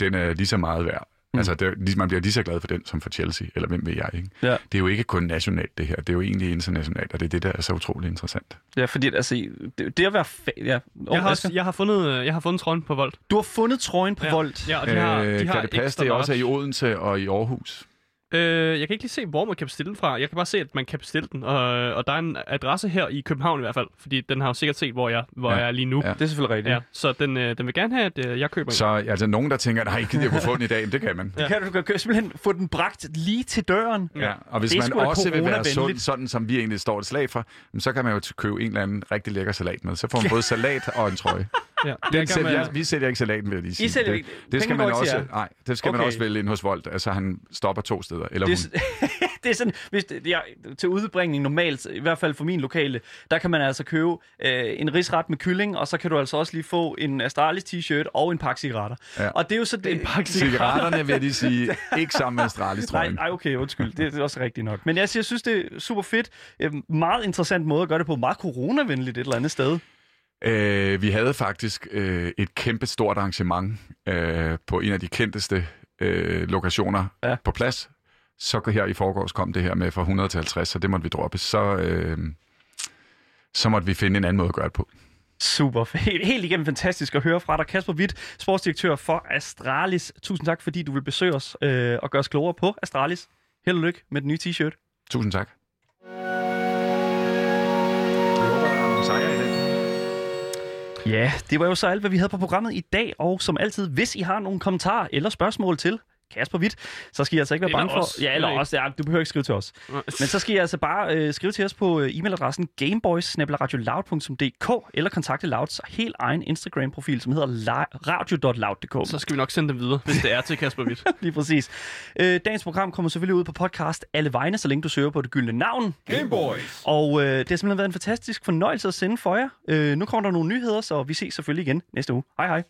den er lige så meget værd. Mm. Altså, det, er- lige- man bliver lige så glad for den som for Chelsea, eller hvem ved jeg, ikke? Ja. Det er jo ikke kun nationalt, det her. Det er jo egentlig internationalt, og det er det, der er så utrolig interessant. Ja, fordi altså, det, det at være... Fa- ja. Jeg har, også, jeg har fundet, øh, jeg har fundet trøjen på Volt. Du har fundet trøjen på Ja. Volt. Ja, og de har, øh, de har kan det passe, ekstra det er også large. i Odense og i Aarhus? Øh, jeg kan ikke lige se, hvor man kan bestille den fra. Jeg kan bare se, at man kan bestille den. Og, og der er en adresse her i København i hvert fald. Fordi den har jo sikkert set, hvor jeg, hvor Ja. jeg er lige nu. Ja. Det er selvfølgelig rigtigt. Ja, så den, øh, den vil gerne have, at øh, jeg køber den. Så altså, nogen, der tænker, nej, gider jeg kunne få den i dag, men det kan man. Ja. Kan du kan, kan simpelthen få den bragt lige til døren? Ja, og hvis Det man også vil være sund, sådan som vi egentlig står et slag for, så kan man jo købe en eller anden rigtig lækker salat med. Så får man både salat og en trøje. Ja. Den sælger, man- jeg, vi sælger ikke salaten, vil jeg lige sige. sælger det, ikke- det skal man også, nej, det skal man Okay. også vælge ind hos Volt. Altså, han stopper to steder. Eller Det hun. er, sådan- det er sådan, hvis det, ja, til udbringning normalt, i hvert fald for min lokale, der kan man altså købe øh, en risret med kylling, og så kan du altså også lige få en Astralis t-shirt og en pakke cigaretter. Ja. Og det er jo så det, en pakke Cigaretterne vil jeg lige sige, ikke sammen med Astralis, tror Nej, jeg. nej, okay, undskyld. Det, det er også rigtigt nok. Men jeg, jeg synes, det er super fedt. Øh, Meget interessant måde at gøre det på. Meget coronavenligt et eller andet sted. Øh, vi havde faktisk øh, et kæmpe stort arrangement øh, på en af de kendteste øh, lokationer Ja. på plads. Så her i forgårs kom det her med fra 100 til 50, så det måtte vi droppe. Så, øh, så måtte vi finde en anden måde at gøre det på. Super. Helt, helt igennem fantastisk at høre fra dig. Kasper Witt, sportsdirektør for Astralis. Tusind tak, fordi du vil besøge os øh, og gøre os klogere på Astralis. Held og lykke med den nye t-shirt. Tusind tak. Ja, det var jo så alt, hvad vi havde på programmet i dag. Og som altid, hvis I har nogle kommentarer eller spørgsmål til Kasper Witt, så skal I altså ikke være Eller bange for... os. Ja, eller Eller os. Ja, du behøver ikke skrive til os. Men så skal I altså bare øh, skrive til os på øh, e-mailadressen gameboys eller kontakte Louds helt egen Instagram-profil, som hedder la- radio.loud.dk. Så skal vi nok sende dem videre, hvis det er til Kasper Witt. Lige præcis. Øh, dagens program kommer selvfølgelig ud på podcast alle vegne, så længe du søger på det gyldne navn. Gameboys! Og øh, det har simpelthen været en fantastisk fornøjelse at sende for jer. Øh, nu kommer der nogle nyheder, så vi ses selvfølgelig igen næste uge. Hej hej.